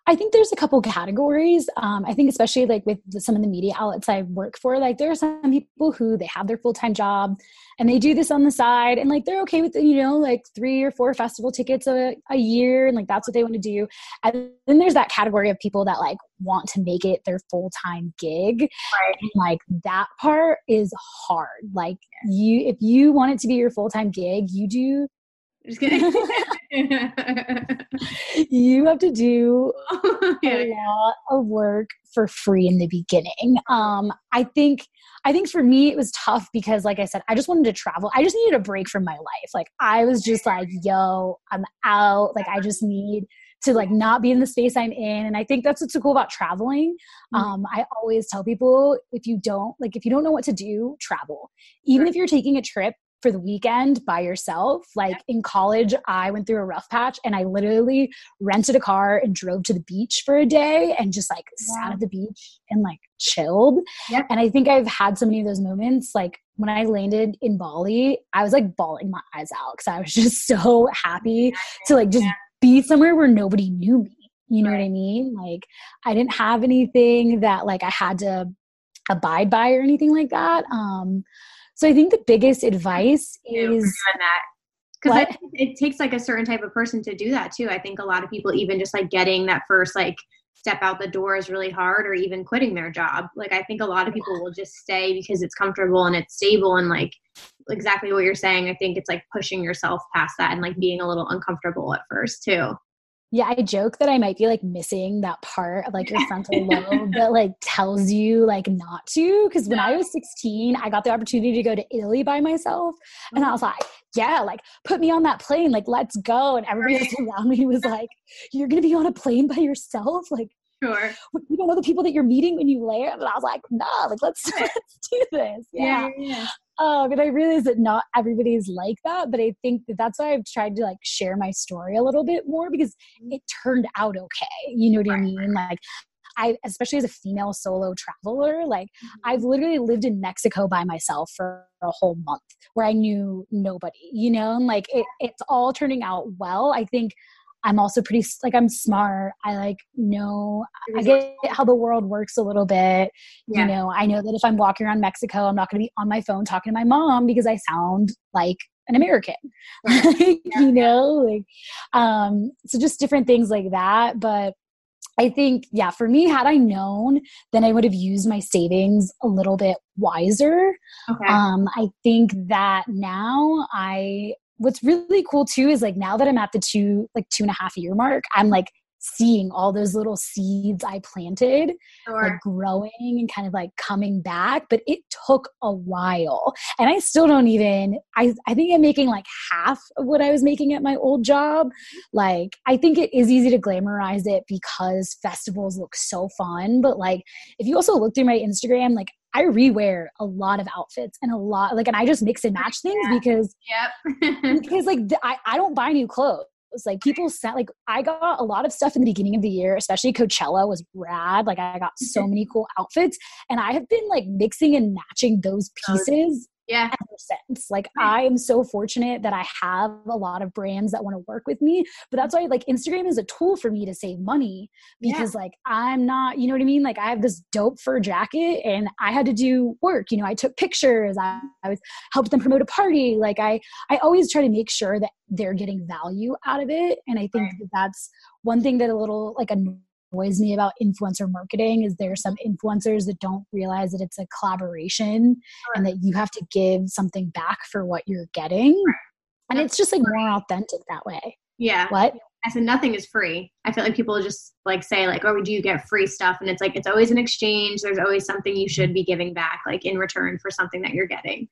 I think there's a couple categories. Um, I think especially like with the, some of the media outlets I work for, like there are some people who they have their full time job and they do this on the side, and like they're okay with you know like three or four festival tickets a, a year, and like that's what they want to do. And then there's that category of people that like want to make it their full time gig, right. and like that part is hard. Like you, if you want it to be your full time gig, you do just kidding. [LAUGHS] you have to do [LAUGHS] a lot of work for free in the beginning. Um, I think I think for me it was tough because like I said, I just wanted to travel. I just needed a break from my life. Like I was just like, yo, I'm out. Like I just need to like not be in the space I'm in. And I think that's what's so cool about traveling. Mm-hmm. Um, I always tell people if you don't like if you don't know what to do, travel. Even sure. if you're taking a trip for the weekend by yourself. Like in college, I went through a rough patch and I literally rented a car and drove to the beach for a day and just like sat at the beach and like chilled. Yep. And I think I've had so many of those moments. Like when I landed in Bali, I was like bawling my eyes out because I was [LAUGHS] just so happy to like just be somewhere where nobody knew me. You know right. what I mean? Like I didn't have anything that like I had to abide by or anything like that. Um, so I think the biggest advice is that because it takes like a certain type of person to do that too. I think a lot of people even just like getting that first like step out the door is really hard or even quitting their job. Like I think a lot of people will just stay because it's comfortable and it's stable and like exactly what you're saying. I think it's like pushing yourself past that and like being a little uncomfortable at first too yeah, I joke that I might be like missing that part of like your frontal [LAUGHS] lobe that like tells you like not to. Cause when I was 16, I got the opportunity to go to Italy by myself. And I was oh. like, yeah, like put me on that plane, like let's go. And everybody else around me was like, you're gonna be on a plane by yourself? Like, Sure. You don't know the people that you're meeting when you land. And I was like, nah, like let's, [LAUGHS] let's do this. Yeah. yeah, yeah. Um, and I realize that not everybody is like that, but I think that that's why I've tried to like share my story a little bit more because mm-hmm. it turned out okay. You know what. I mean? Like I, especially as a female solo traveler, like mm-hmm. I've literally lived in Mexico by myself for a whole month where I knew nobody, you know, and like it, it's all turning out well. I think I'm also pretty like I'm smart. I like know I get how the world works a little bit. Yeah. You know, I know that if I'm walking around Mexico, I'm not going to be on my phone talking to my mom because I sound like an American. Right. [LAUGHS] yeah. you know, like um so just different things like that, but I think, yeah, for me, had I known, then I would have used my savings a little bit wiser. Okay. Um, I think that now I what's really cool too is like now that I'm at the two like two and a half year mark, I'm like seeing all those little seeds I planted sure. like growing and kind of like coming back. But it took a while. And I still don't even I, I think I'm making like half of what I was making at my old job. Like I think it is easy to glamorize it because festivals look so fun. But like if you also look through my Instagram, like I rewear a lot of outfits and a lot like and I just mix and match things yeah. because yep. [LAUGHS] because like I, I don't buy new clothes. Like people sent like I got a lot of stuff in the beginning of the year, especially Coachella was rad. Like I got so [LAUGHS] many cool outfits and I have been like mixing and matching those pieces yeah ever since like i am so fortunate that i have a lot of brands that want to work with me but that's why like instagram is a tool for me to save money because yeah. like i'm not you know what i mean like i have this dope fur jacket and i had to do work you know i took pictures i, I was helped them promote a party like i i always try to make sure that they're getting value out of it and i think right. that that's one thing that a little like a annoys me about influencer marketing is there are some influencers that don't realize that it's a collaboration and that you have to give something back for what you're getting. And That's it's just like more authentic that way. Yeah. What? I said nothing is free. I feel like people just like say like, "Oh, do you get free stuff?" And it's like it's always an exchange. There's always something you should be giving back, like in return for something that you're getting.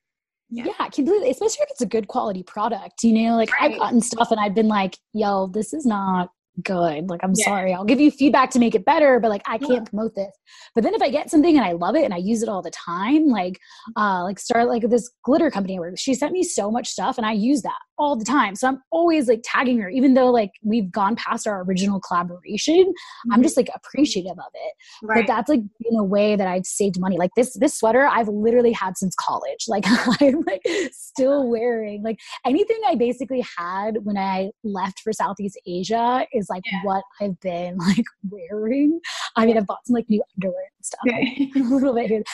Yeah, yeah completely. Especially if it's a good quality product. You know, like right. I've gotten stuff and I've been like, "Yo, this is not good. Like, I'm yeah. sorry. I'll give you feedback to make it better, but like, I can't yeah. promote this. But then if I get something and I love it and I use it all the time, like, uh, like start like this glitter company where she sent me so much stuff and I use that all the time. So I'm always like tagging her, even though like we've gone past our original collaboration. Mm-hmm. I'm just like appreciative of it. Right. But that's like in a way that I've saved money. Like this this sweater I've literally had since college. [LAUGHS] Like I'm like still wearing. Like anything I basically had when I left for Southeast Asia is like yeah. what I've been [LAUGHS] like wearing. I mean, I've bought some like new underwear and stuff. Okay. [LAUGHS] a little bit.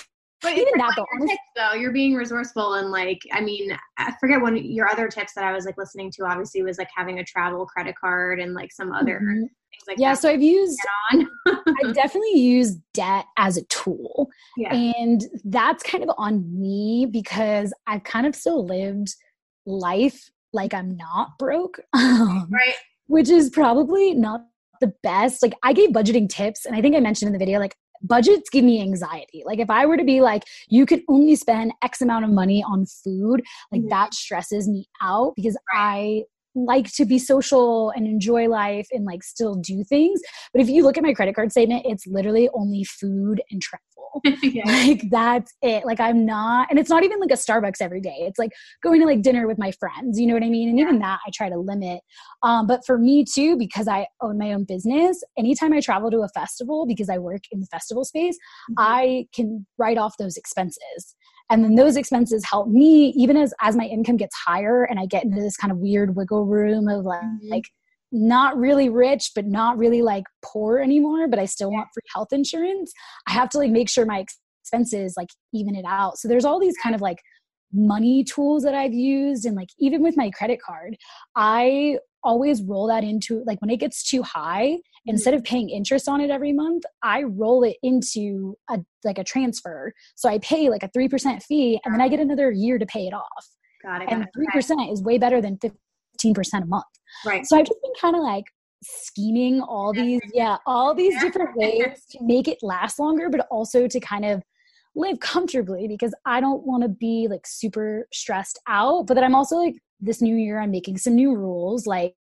But even that though, honestly, tips, though, you're being resourceful and like, I mean, I forget one your other tips that I was like listening to. Obviously, was like having a travel credit card and like some other mm-hmm. things like that. yeah. so I've used, [LAUGHS] I've definitely use debt as a tool, yeah. and that's kind of on me because I've kind of still lived life like I'm not broke, um, right? Which is probably not the best. Like I gave budgeting tips, and I think I mentioned in the video, like budgets give me anxiety. Like if I were to be like, you can only spend X amount of money on food, like mm-hmm. that stresses me out because I like to be social and enjoy life and like still do things. But if you look at my credit card statement, it's literally only food and travel. [LAUGHS] yeah. Like that's it. Like I'm not, and it's not even like a Starbucks every day. It's like going to like dinner with my friends. You know what I mean? And yeah. even that I try to limit. Um, but for me too, because I own my own business, anytime I travel to a festival, because I work in the festival space, mm-hmm. I can write off those expenses and then those expenses help me even as as my income gets higher and i get into this kind of weird wiggle room of like, mm-hmm. like not really rich but not really like poor anymore but i still want free health insurance i have to like make sure my expenses like even it out. So there's all these kind of like money tools that i've used and like even with my credit card i always roll that into like when it gets too high mm-hmm. instead of paying interest on it every month i roll it into a like a transfer. So i pay like a 3% fee and then i get another year to pay it off. Got it, got and 3% okay. is way better than 15% a month right so i've just been kind of like scheming all these yeah all these different [LAUGHS] ways to make it last longer but also to kind of live comfortably because I don't want to be like super stressed out. But then I'm also like, this new year, I'm making some new rules. Like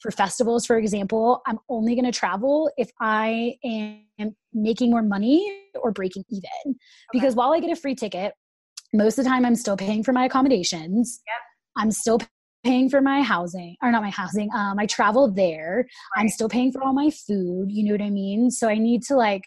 for festivals, for example, I'm only going to travel if I am making more money or breaking even. Okay. Because while I get a free ticket, most of the time I'm still paying for my accommodations. Yep. I'm still paying for my housing or not my housing um i travel there right. i'm still paying for all my food you know what i mean so i need to like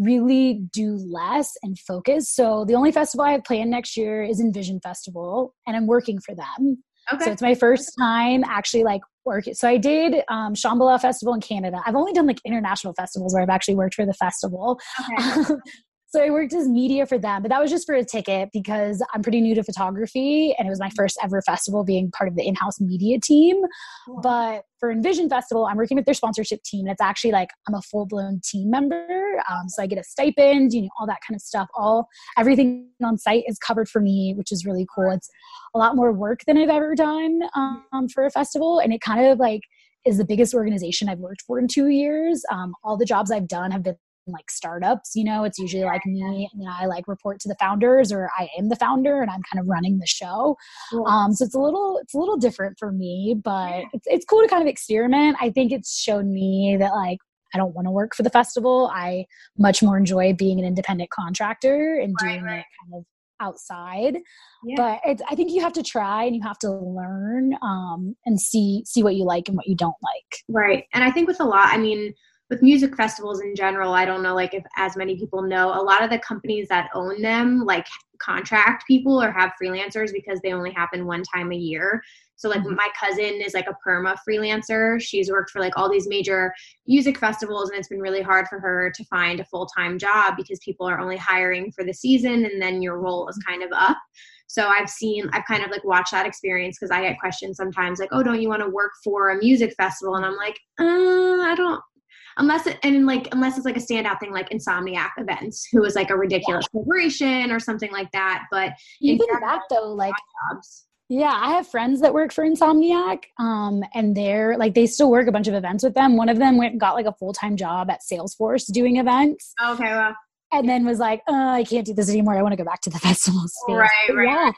really do less and focus. So the only festival I have planned next year is Envision Festival, and I'm working for them. Okay. So it's my first time actually like working. So I did um, Shambhala Festival in Canada. I've only done like international festivals where I've actually worked for the festival. Okay. [LAUGHS] So I worked as media for them, but that was just for a ticket because I'm pretty new to photography and it was my first ever festival being part of the in-house media team. Cool. But for Envision Festival, I'm working with their sponsorship team. And it's actually like I'm a full-blown team member. Um, so I get a stipend, you know, all that kind of stuff. All everything on site is covered for me, which is really cool. It's a lot more work than I've ever done um, for a festival. And it kind of like is the biggest organization I've worked for in two years. Um, all the jobs I've done have been like startups you know it's usually like me and i like report to the founders or i am the founder and i'm kind of running the show um, so it's a little it's a little different for me but it's, it's cool to kind of experiment i think it's shown me that like I don't want to work for the festival. I much more enjoy being an independent contractor and doing right, right. it kind of outside. Yeah. But it's I think you have to try and you have to learn um, and see see what you like and what you don't like. Right. And I think with a lot, I mean, with music festivals in general, I don't know like if as many people know, a lot of the companies that own them like contract people or have freelancers because they only happen one time a year. So like mm-hmm. my cousin is like a perma freelancer. She's worked for like all these major music festivals and it's been really hard for her to find a full-time job because people are only hiring for the season and then your role is kind of up. So I've seen, I've kind of like watched that experience because I get questions sometimes like, oh, don't you want to work for a music festival? And I'm like, uh, I don't, unless it and like unless it's like a standout thing like Insomniac events, who was like a ridiculous yeah. corporation or something like that. But even that though, like jobs. Yeah, I have friends that work for Insomniac, um, and they're like they still work a bunch of events with them. One of them went got like a full time job at Salesforce doing events. Okay, well, and then was like, oh, I can't do this anymore. I want to go back to the [LAUGHS] festival space. Right, right. Yeah,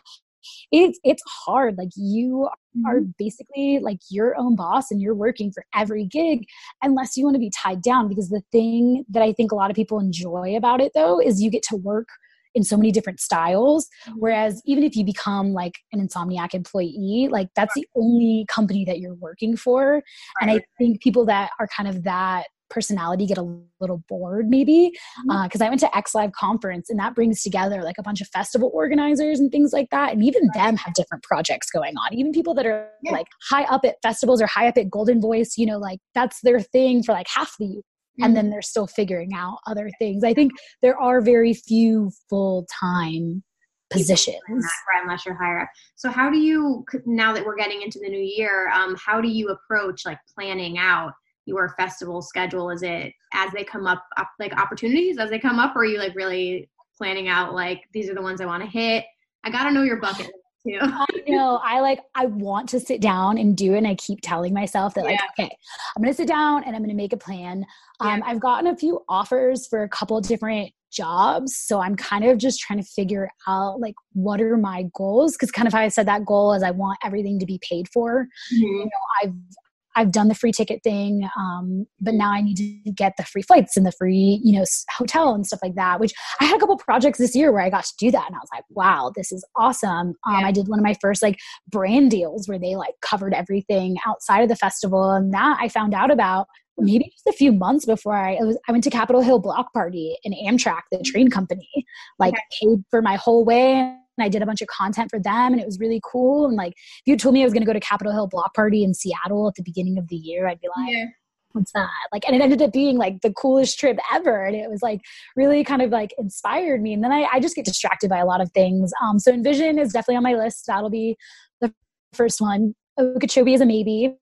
it's it's hard like you mm-hmm. are basically like your own boss and you're working for every gig unless you want to be tied down because the thing that i think a lot of people enjoy about it though is you get to work in so many different styles. Mm-hmm. Whereas even if you become like an insomniac employee, like that's the only company that you're working for. And I think people that are kind of that personality get a little bored maybe because mm-hmm. uh, i went to XLIVE conference and that brings together like a bunch of festival organizers and things like that and even them have different projects going on even people that are yeah. like high up at festivals or high up at Goldenvoice you know like that's their thing for like half the mm-hmm. and then they're still figuring out other things i think there are very few full-time positions unless you're higher up so how do you now that we're getting into the new year um, how do you approach like planning out your festival schedule? Is it as they come up, up like opportunities as they come up, or are you like really planning out like these are the ones I want to hit? I gotta know your bucket too. [LAUGHS] I know. I like I want to sit down and do it and I keep telling myself that like, yeah. okay, I'm gonna sit down and I'm gonna make a plan. Um, yeah. I've gotten a few offers for a couple different jobs. So I'm kind of just trying to figure out like what are my goals? Because kind of how I said that goal is I want everything to be paid for. Mm-hmm. You know, I've I've done the free ticket thing, um, but now I need to get the free flights and the free, you know, hotel and stuff like that. Which I had a couple projects this year where I got to do that, and I was like, wow, this is awesome. Um, yeah. I did one of my first like brand deals where they like covered everything outside of the festival, and that I found out about maybe just a few months before I was I went to Capitol Hill Block Party and Amtrak, the train company, like okay. paid for my whole way I did a bunch of content for them and it was really cool. And like, if you told me I was going to go to Capitol Hill Block Party in Seattle at the beginning of the year, I'd be like, yeah. what's that? Like, and it ended up being like the coolest trip ever. And it was like really kind of like inspired me. And then I, I just get distracted by a lot of things. Um, so Envision is definitely on my list. That'll be the first one. Okeechobee is a maybe.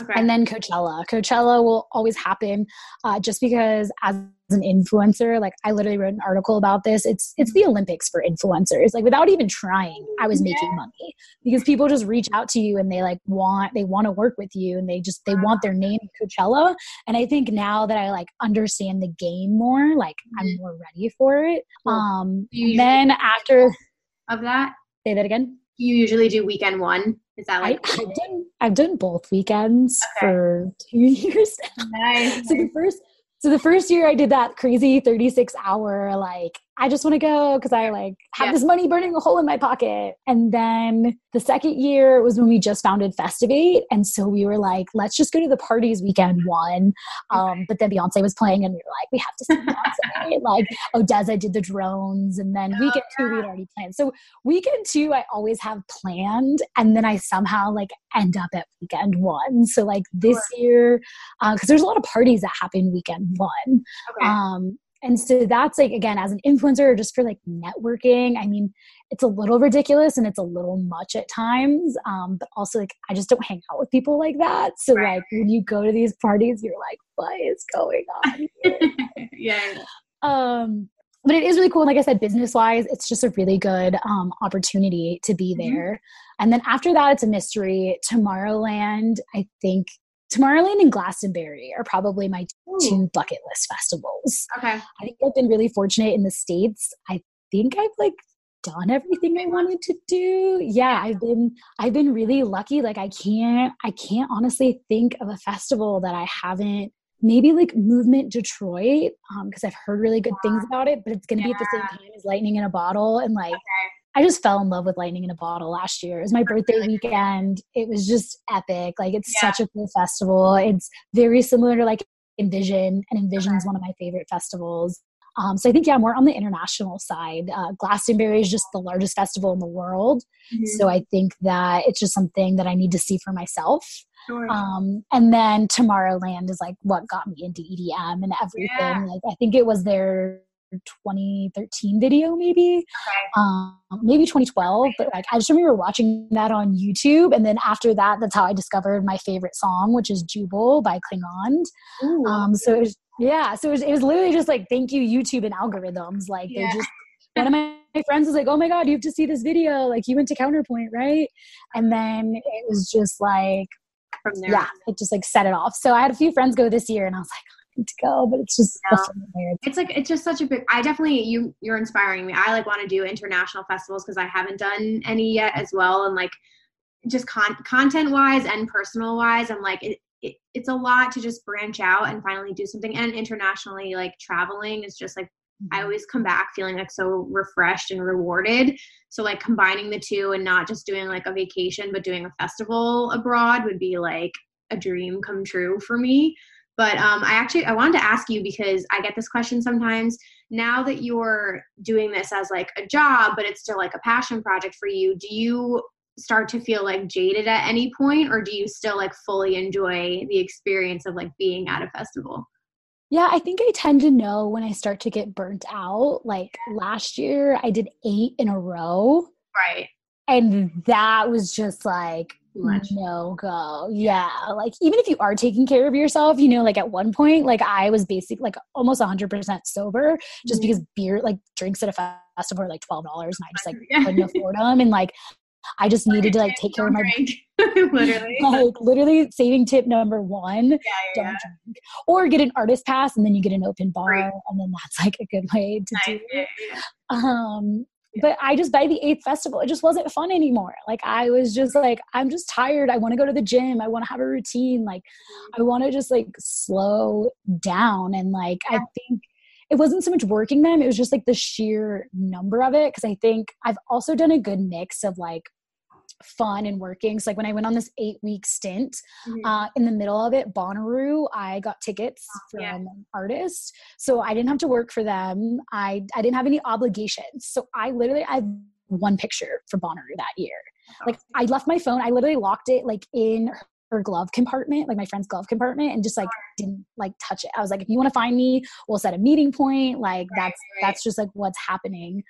Okay. And then Coachella. Coachella will always happen uh, just because as an influencer like i literally wrote an article about this. It's it's the olympics for influencers. Like without even trying i was making yeah. money. Because people just reach out to you and they like want they want to work with you and they just they want their name coachella. And i think now that i like understand the game more like i'm mm-hmm. more ready for it. Um then after [LAUGHS] of that? Say that again you usually do weekend one is that like I, have done I've done both weekends okay. for two [LAUGHS] years. Nice. so the first so the first year I did that crazy 36 hour, like, I just want to go because I like have yeah. this money burning a hole in my pocket. And then the second year was when we just founded Festivate. And so we were like, let's just go to the parties weekend one. Um, but then Beyonce was playing and we were like, we have to see Beyonce. [LAUGHS] like ODESZA did the drones. And then oh, weekend two, we'd already planned. So weekend two, I always have planned. And then I somehow like end up at weekend one. So like this sure. year, because uh, there's a lot of parties that happen weekend one. Okay. Um, and so that's like again as an influencer or just for like networking i mean it's a little ridiculous and it's a little much at times um, but also like i just don't hang out with people like that so right. like when you go to these parties you're like what is going on [LAUGHS] yeah um but it is really cool. like I said, business wise, it's just a really good um, opportunity to be mm-hmm. there. Mm-hmm. And then after that, it's a mystery. Tomorrowland, I think Tomorrowland and Glastonbury are probably my Ooh. two bucket list festivals. Okay. I think I've been really fortunate in the States. I think I've like done everything I wanted to do. Yeah, I've been I've been really lucky. Like I can't I can't honestly think of a festival that I haven't maybe like movement detroit because um, i've heard really good things about it but it's going to yeah. be at the same time as lightning in a bottle and like okay. I just fell in love with Lightning in a Bottle last year. It was my birthday weekend. It was just epic. Like it's yeah. such a cool festival. It's very similar to like Envision, and Envision is one of my favorite festivals. Um, so I think yeah, more on the international side. Uh, Glastonbury is just the largest festival in the world. Mm-hmm. So I think that it's just something that I need to see for myself. Sure. Um, and then Tomorrowland is like what got me into EDM and everything. Yeah. Like I think it was their 2013 video maybe? Okay. um, maybe 2012 but like i just remember watching that on youtube and then after that that's how i discovered my favorite song which is Jubel by Klingande um, so it was yeah so it was, it was literally just like thank you youtube and algorithms. Like yeah. just one of my, my [LAUGHS] friends was like oh my god you have to see this video. Like you went to counterpoint right? And then it was just like from there yeah it just like set it off. So i had a few friends go this year and i was like to go, but it's just yeah. it's like it's just such a big. I definitely you you're inspiring me. I like want to do international festivals because I haven't done any yet as well, and like just con- content wise and personal wise, I'm like it, it, it's a lot to just branch out and finally do something. And internationally, like traveling is just like I mm-hmm. always come back feeling like so refreshed and rewarded. So like combining the two and not just doing like a vacation but doing a festival abroad would be like a dream come true for me. But um, I actually I wanted to ask you because I get this question sometimes. Now that you're doing this as like a job, but it's still like a passion project for you, do you start to feel like jaded at any point, or do you still like fully enjoy the experience of like being at a festival? Yeah, I think I tend to know when I start to get burnt out. Like last year, I did eight in a row. Right. And that was just like, no go. Yeah. Like, even if you are taking care of yourself, you know, like at one point, like I was basically like almost 100% sober just mm-hmm. because beer, like drinks at a festival are like $12 and I just like [LAUGHS] couldn't afford them. And like, I just needed to like take care of my [LAUGHS] literally [LAUGHS] like literally saving tip number one. Yeah, yeah, don't drink. Or get an artist pass and then you get an open bar right. and then that's like a good way to do it. Um but I just by the eighth festival, it just wasn't fun anymore. Like I was just like, I'm just tired. I want to go to the gym. I want to have a routine. Like mm-hmm. I want to just like slow down. And like I think it wasn't so much working them, it was just like the sheer number of it. Cause I think I've also done a good mix of like fun and working. So like when I went on this eight week stint, mm-hmm. uh, in the middle of it, Bonnaroo, I got tickets oh, from yeah. artists. So I didn't have to work for them. I I didn't have any obligations. So I literally I one picture for Bonnaroo that year. Like I left my phone, I literally locked it like in her glove compartment, like my friend's glove compartment, and just like didn't like touch it. I was like, if you want to find me, we'll set a meeting point. Like right, that's right. that's just like what's happening.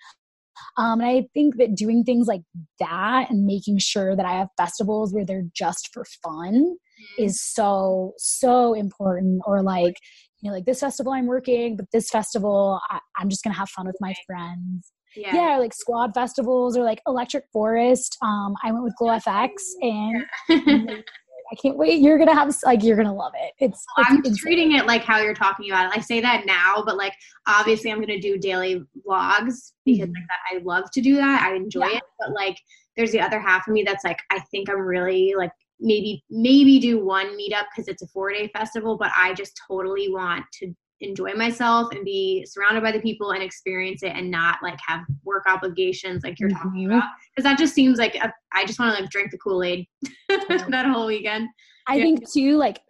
Um, and I think that doing things like that and making sure that I have festivals where they're just for fun mm-hmm. is so, so important. Or like, you know, like this festival I'm working, but this festival I, am just gonna have fun with my friends. Yeah. yeah. like squad festivals or like Electric Forest. Um, I went with GloFX and yeah. [LAUGHS] I can't wait. You're gonna have like you're gonna love it. It's, it's I'm insane. treating it like how you're talking about it. I say that now, but like obviously I'm gonna do daily vlogs because mm-hmm. like that I love to do that. I enjoy yeah. it. But like there's the other half of me that's like I think I'm really like maybe maybe do one meetup because it's a four day festival, but I just totally want to enjoy myself and be surrounded by the people and experience it and not like have work obligations like you're mm-hmm. talking about because that just seems like a, I just want to like drink the kool-aid [LAUGHS] that whole weekend i yeah. think too like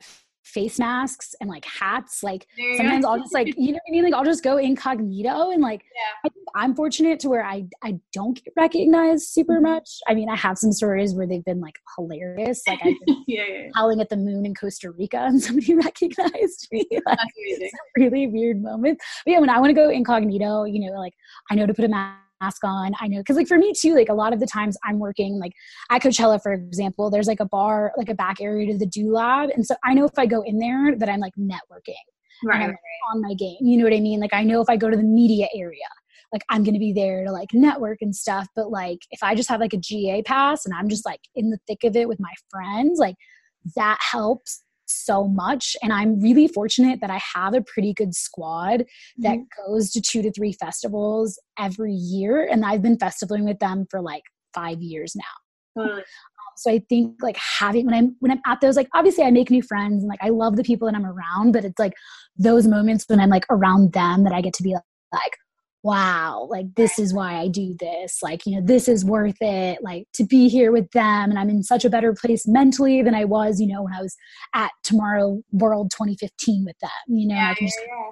face masks and like hats. Like sometimes. I'll just like you know what I mean. Like I'll just go incognito and like yeah. I am fortunate to where I I don't get recognized super mm-hmm. much. I mean I have some stories where they've been like hilarious. Like I've been [LAUGHS] yeah, yeah, howling at the moon in Costa Rica and somebody [LAUGHS] recognized me. [LAUGHS] Like, really weird moment. But yeah, when I want to go incognito, you know, like I know to put a mask mask on. I know because like for me too, like a lot of the times I'm working like at Coachella, for example, there's like a bar, like a back area to the Do Lab, and so I know if I go in there that I'm like networking. Right. On my game. You know what I mean? Like I know if I go to the media area, like I'm gonna be there to like network and stuff. But like if I just have like a GA pass and I'm just like in the thick of it with my friends, like that helps so much. And I'm really fortunate that I have a pretty good squad mm-hmm. that goes to two to three festivals every year. And I've been festivaling with them for like five years now. Um, so I think like having when I'm when I'm at those like obviously I make new friends and like I love the people that I'm around, but it's like those moments when I'm like around them that I get to be like, wow, like this is why I do this. Like, you know, this is worth it. Like to be here with them. And I'm in such a better place mentally than I was, you know, when I was at Tomorrow World 2015 with them. You know, yeah, I can just yeah.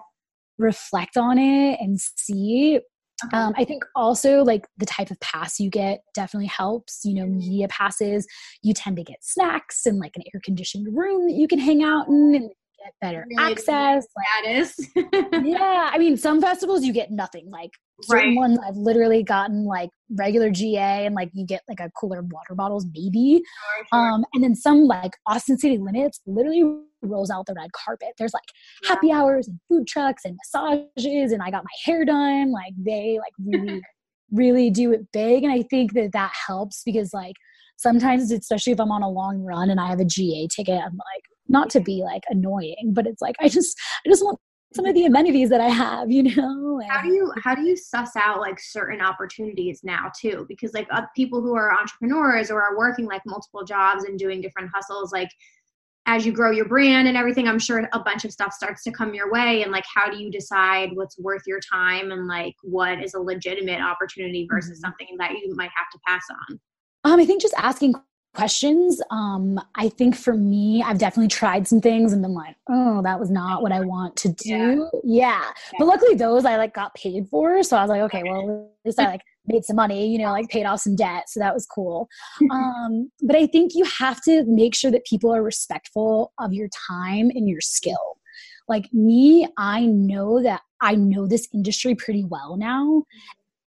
reflect on it and see. Uh-huh. Um, I think also like the type of pass you get definitely helps. You know, media passes, you tend to get snacks and like an air conditioned room that you can hang out in and get better really access. Status. [LAUGHS] yeah, I mean, some festivals you get nothing. Like certain right. ones, I've literally gotten like regular GA and like you get like a cooler water bottles, maybe. Sure, sure. Um, and then some like Austin City Limits literally rolls out the red carpet. There's like yeah. happy hours and food trucks and massages, and I got my hair done. Like they like really, [LAUGHS] really do it big, and I think that that helps because like sometimes, especially if I'm on a long run and I have a GA ticket, I'm like not to be like annoying, but it's like I just I just want some of the amenities that I have, you know. how do you how do you suss out like certain opportunities now too? Because like uh, people who are entrepreneurs or are working like multiple jobs and doing different hustles, like as you grow your brand and everything, I'm sure a bunch of stuff starts to come your way. And like, how do you decide what's worth your time and like what is a legitimate opportunity versus mm-hmm. something that you might have to pass on? Um, I think just asking questions. Um, I think for me, I've definitely tried some things and been like, oh, that was not what I want to do. Yeah. yeah. But luckily those I like got paid for. So I was like, okay, well, at least I like made some money, you know, like paid off some debt. So that was cool. [LAUGHS] Um, but I think you have to make sure that people are respectful of your time and your skill. Like me, I know that I know this industry pretty well now.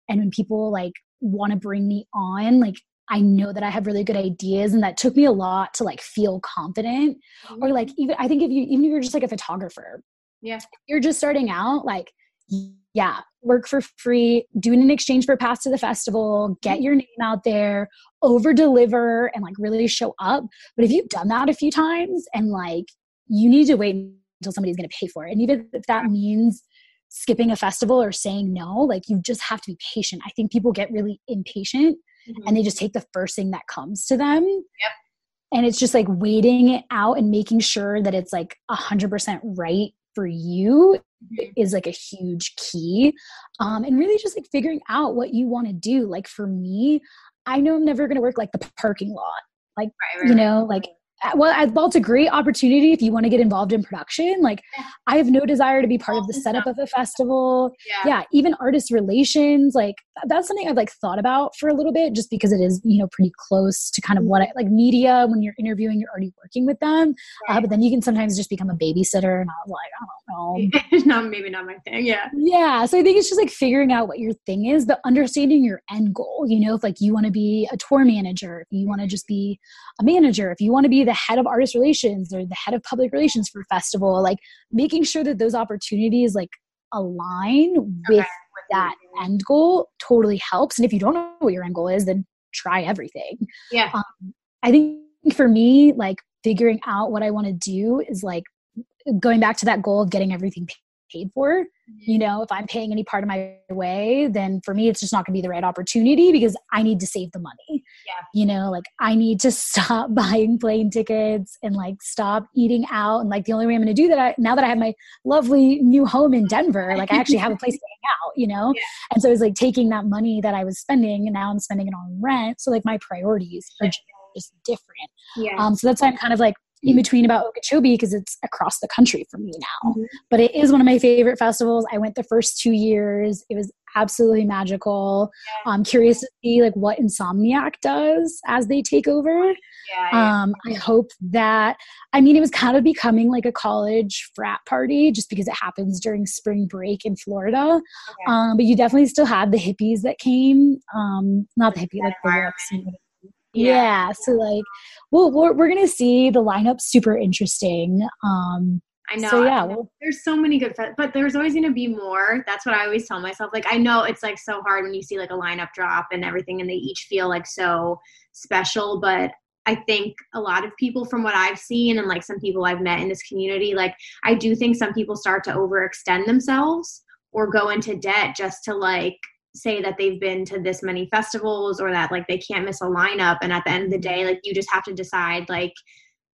And when people like want to bring me on, like I know that I have really good ideas and that took me a lot to like feel confident. Mm-hmm. Or like even I think if you even if you're just like a photographer. Yeah. You're just starting out, like yeah, work for free, do an exchange for pass to the festival, get mm-hmm. your name out there, over deliver, and like really show up. But if you've done that a few times and like you need to wait until somebody's going to pay for it, and even if that means skipping a festival or saying no, like you just have to be patient. I think people get really impatient mm-hmm. and they just take the first thing that comes to them. Yep. And it's just like waiting it out and making sure that it's like a hundred percent right for you mm-hmm. is like a huge key um, and really just like figuring out what you want to do like for me i know i'm never going to work like the parking lot like right, right, you know like well, well, it's a great opportunity if you want to get involved in production. Like, I have no desire to be part of the setup of a festival. Yeah. yeah, even artist relations. Like, that's something I've like thought about for a little bit, just because it is you know pretty close to kind of what I like media. When you're interviewing, you're already working with them, uh, right. uh, but then you can sometimes just become a babysitter, and I was like, I don't know, [LAUGHS] not maybe not my thing. Yeah, yeah. So I think it's just like figuring out what your thing is, but understanding your end goal. You know, if like you want to be a tour manager, if you want to just be a manager, if you want to be the head of artist relations or the head of public relations for festival like making sure that those opportunities like align with okay. that end goal totally helps. And if you don't know what your end goal is then try everything. Yeah. Um, i think for me like figuring out what i want to do is like going back to that goal of getting everything paid for. You mm-hmm. know, if I'm paying any part of my way, then for me, it's just not going to be the right opportunity because I need to save the money. Yeah. You know, like I need to [LAUGHS] stop buying plane tickets and like stop eating out. And like the only way I'm going to do that, I, now that I have my lovely new home in Denver, like I actually have a place to hang out, you know? Yeah. And so it's like taking that money that I was spending and now I'm spending it on rent. So like my priorities are just different. Yeah. Um, so that's why I'm kind of like in between about Okeechobee because it's across the country for me now. Mm-hmm. But it is one of my favorite festivals. I went the first two years. It was absolutely magical. Yeah. I'm curious to see like what Insomniac does as they take over. Yeah, um, I hope that I mean it was kind of becoming like a college frat party just because it happens during spring break in Florida. Um, but you definitely still had the hippies that came. Um, not the hippie, like the yeah. yeah. So like, well, we're, we're gonna see the lineup super interesting. Um, I know. So yeah, well, there's so many good, fe- but there's always gonna be more. That's what I always tell myself. Like I know it's like so hard when you see like a lineup drop and everything, and they each feel like so special. But I think a lot of people, from what I've seen, and like some people I've met in this community, like I do think some people start to overextend themselves or go into debt just to like say that they've been to this many festivals or that like they can't miss a lineup and at the end of the day like you just have to decide like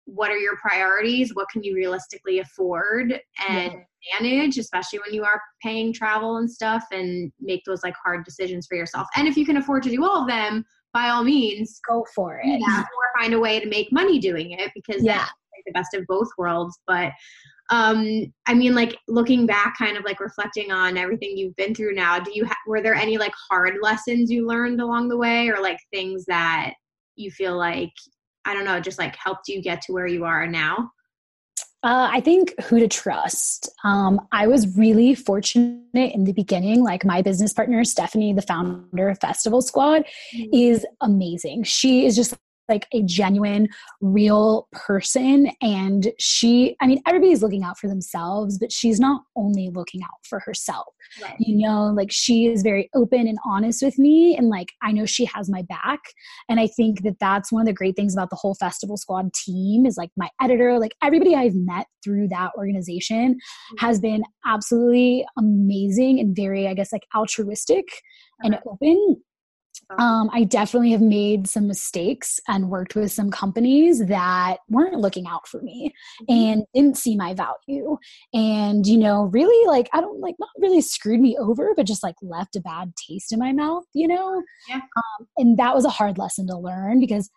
what are your priorities what can you realistically afford and yeah. manage especially when you are paying travel and stuff and make those like hard decisions for yourself and if you can afford to do all of them by all means go for it yeah, or find a way to make money doing it because yeah. that's like the best of both worlds but um i mean like looking back kind of like reflecting on everything you've been through now do you ha- were there any like hard lessons you learned along the way or like things that you feel like i don't know just like helped you get to where you are now uh, I think who to trust. Um, I was really fortunate in the beginning. Like my business partner, Stephanie, the founder of Festival Squad, mm-hmm. is amazing. She is just like a genuine real person and she i mean everybody's looking out for themselves but she's not only looking out for herself right. you know like she is very open and honest with me and like i know she has my back and i think that that's one of the great things about the whole festival squad team is like my editor like everybody i've met through that organization mm-hmm. has been absolutely amazing and very i guess like altruistic and open Um, I definitely have made some mistakes and worked with some companies that weren't looking out for me mm-hmm. and didn't see my value. And, you know, really like, I don't like, not really screwed me over, but just like left a bad taste in my mouth, you know? Yeah. Um, and that was a hard lesson to learn because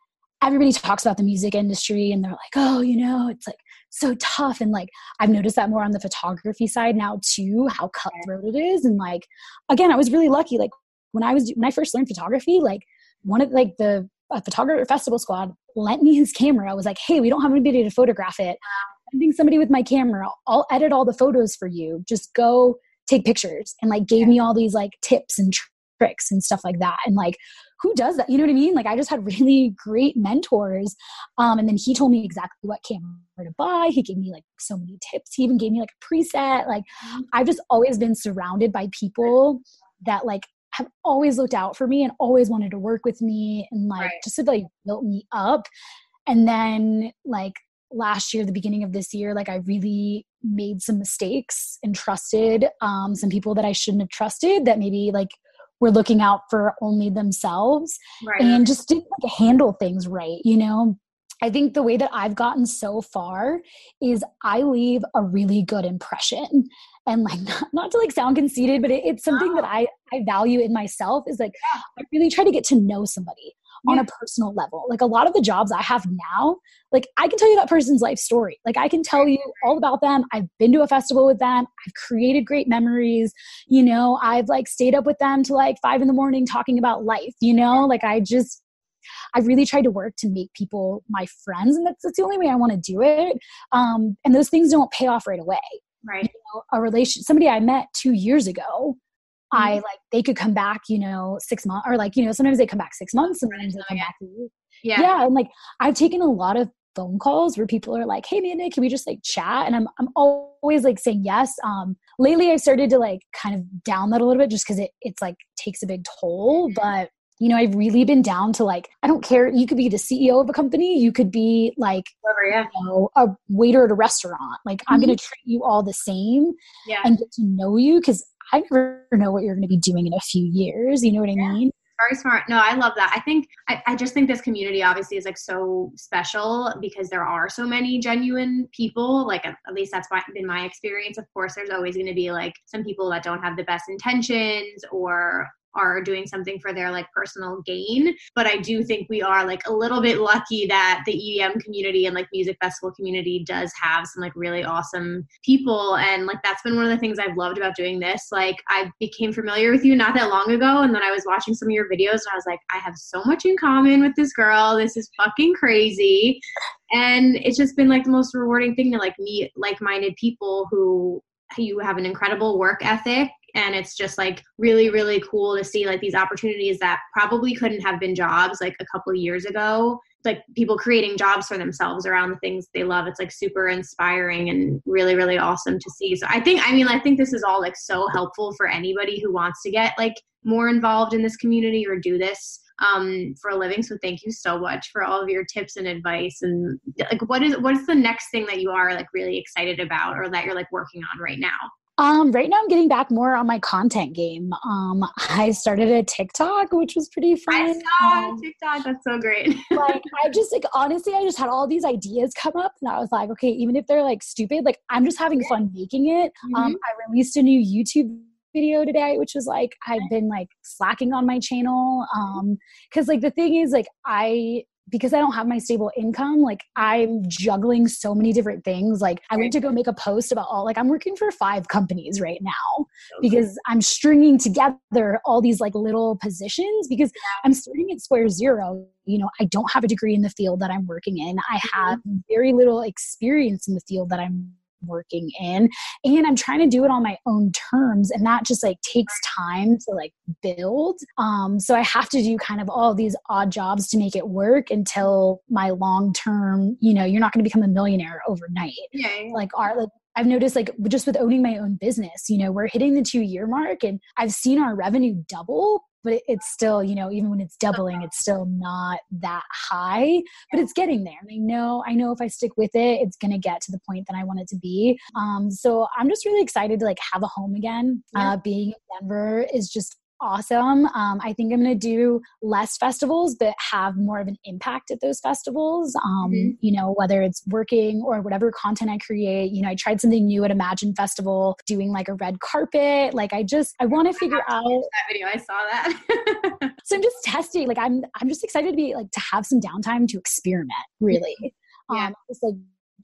everybody talks about the music industry and they're like, oh, you know, it's like so tough. And like, I've noticed that more on the photography side now too, how cutthroat it is. And like, again, I was really lucky. Like when I was, when I first learned photography, like one of like the photographer festival squad lent me his camera. I was like, hey, we don't have anybody to photograph it. I'm sending somebody with my camera. I'll edit all the photos for you. Just go take pictures and like gave me all these like tips and tricks and stuff like that. And like who does that? You know what I mean? Like I just had really great mentors. Um, and then he told me exactly what camera to buy. He gave me like so many tips. He even gave me like a preset. Like mm-hmm. I've just always been surrounded by people that like have always looked out for me and always wanted to work with me and like right. just have like built me up. And then like last year, the beginning of this year, like I really made some mistakes and trusted um, some people that I shouldn't have trusted that maybe like were looking out for only themselves right. and just didn't like, handle things right, you know? I think the way that I've gotten so far is I leave a really good impression. And like [LAUGHS] not, not to like sound conceited, but it, it's something that I, I value in myself is like I really try to get to know somebody yeah. on a personal level. Like a lot of the jobs I have now, like I can tell you that person's life story. Like I can tell you all about them. I've been to a festival with them. I've created great memories. You know, I've like stayed up with them to like five in the morning talking about life, you know, like I just I really tried to work to make people my friends, and that's, that's the only way I want to do it. Um, and those things don't pay off right away. Right. You know, a relation, somebody I met two years ago mm-hmm. I like they could come back, you know, six months or like, you know, sometimes they come back six months, sometimes they come back Yeah. Yeah. And like I've taken a lot of phone calls where people are like, Hey Amanda, can we just like chat? And I'm I'm always like saying yes. Um lately I've started to like kind of down that a little bit just because it it's like takes a big toll. Mm-hmm. But you know, I've really been down to like, I don't care. You could be the CEO of a company. You could be like, yeah. you know, a waiter at a restaurant. Like, mm-hmm. I'm going to treat you all the same yeah. and get to know you because I never know what you're going to be doing in a few years. You know what I yeah. mean? Very smart. No, I love that. I think, I, I just think this community obviously is like so special because there are so many genuine people. Like, at, at least that's my, been my experience. Of course, there's always going to be like some people that don't have the best intentions or are doing something for their like personal gain. But I do think we are like a little bit lucky that the EDM community and like music festival community does have some like really awesome people. And like that's been one of the things I've loved about doing this. Like I became familiar with you not that long ago. And then I was watching some of your videos and I was like, I have so much in common with this girl. This is fucking crazy. And it's just been like the most rewarding thing to like meet like minded people who you have an incredible work ethic and it's just like really really cool to see like these opportunities that probably couldn't have been jobs like a couple years ago. Like people creating jobs for themselves around the things they love. It's like super inspiring and really really awesome to see. So i think i mean i think this is all like so helpful for anybody who wants to get like more involved in this community or do this um, for a living. So thank you so much for all of your tips and advice. And like what is what is the next thing that you are like really excited about or that you're like working on right now um, right now I'm getting back more on my content game. Um, I started a TikTok, which was pretty fun. I saw um, TikTok. That's so great. like [LAUGHS] I just like honestly, I just had all these ideas come up, and I was like, okay, even if they're like stupid, like I'm just having fun making it. Um, mm-hmm. Um, I released a new YouTube video today which was like i've been like slacking on my channel um because like the thing is like i because I don't have my stable income, like I'm juggling so many different things. Like I went to go make a post about all like I'm working for five companies right now because I'm stringing together all these like little positions because I'm starting at square zero. You know, I don't have a degree in the field that I'm working in. I mm-hmm. have very little experience in the field that I'm working in and i'm trying to do it on my own terms and that just like takes time to like build. Um so i have to do kind of all these odd jobs to make it work until my long term you know you're not going to become a millionaire overnight. Yeah, like our like I've noticed like just with owning my own business, you know, we're hitting the two year mark and I've seen our revenue double, but it's still, you know, even when it's doubling, it's still not that high, but it's getting there. And I know, I know if I stick with it, it's going to get to the point that I want it to be. Um, so I'm just really excited to like have a home again. Yeah. Uh, being in Denver is just awesome. Um, I think I'm going to do less festivals, but have more of an impact at those festivals. Um, mm-hmm. You know, whether it's working or whatever content I create. You know, I tried something new at Imagine Festival, doing like a red carpet. Like, I just I want to figure out that video. I saw that. [LAUGHS] so I'm just testing. Like, I'm I'm just excited to be like to have some downtime to experiment. Really, yeah. um, just like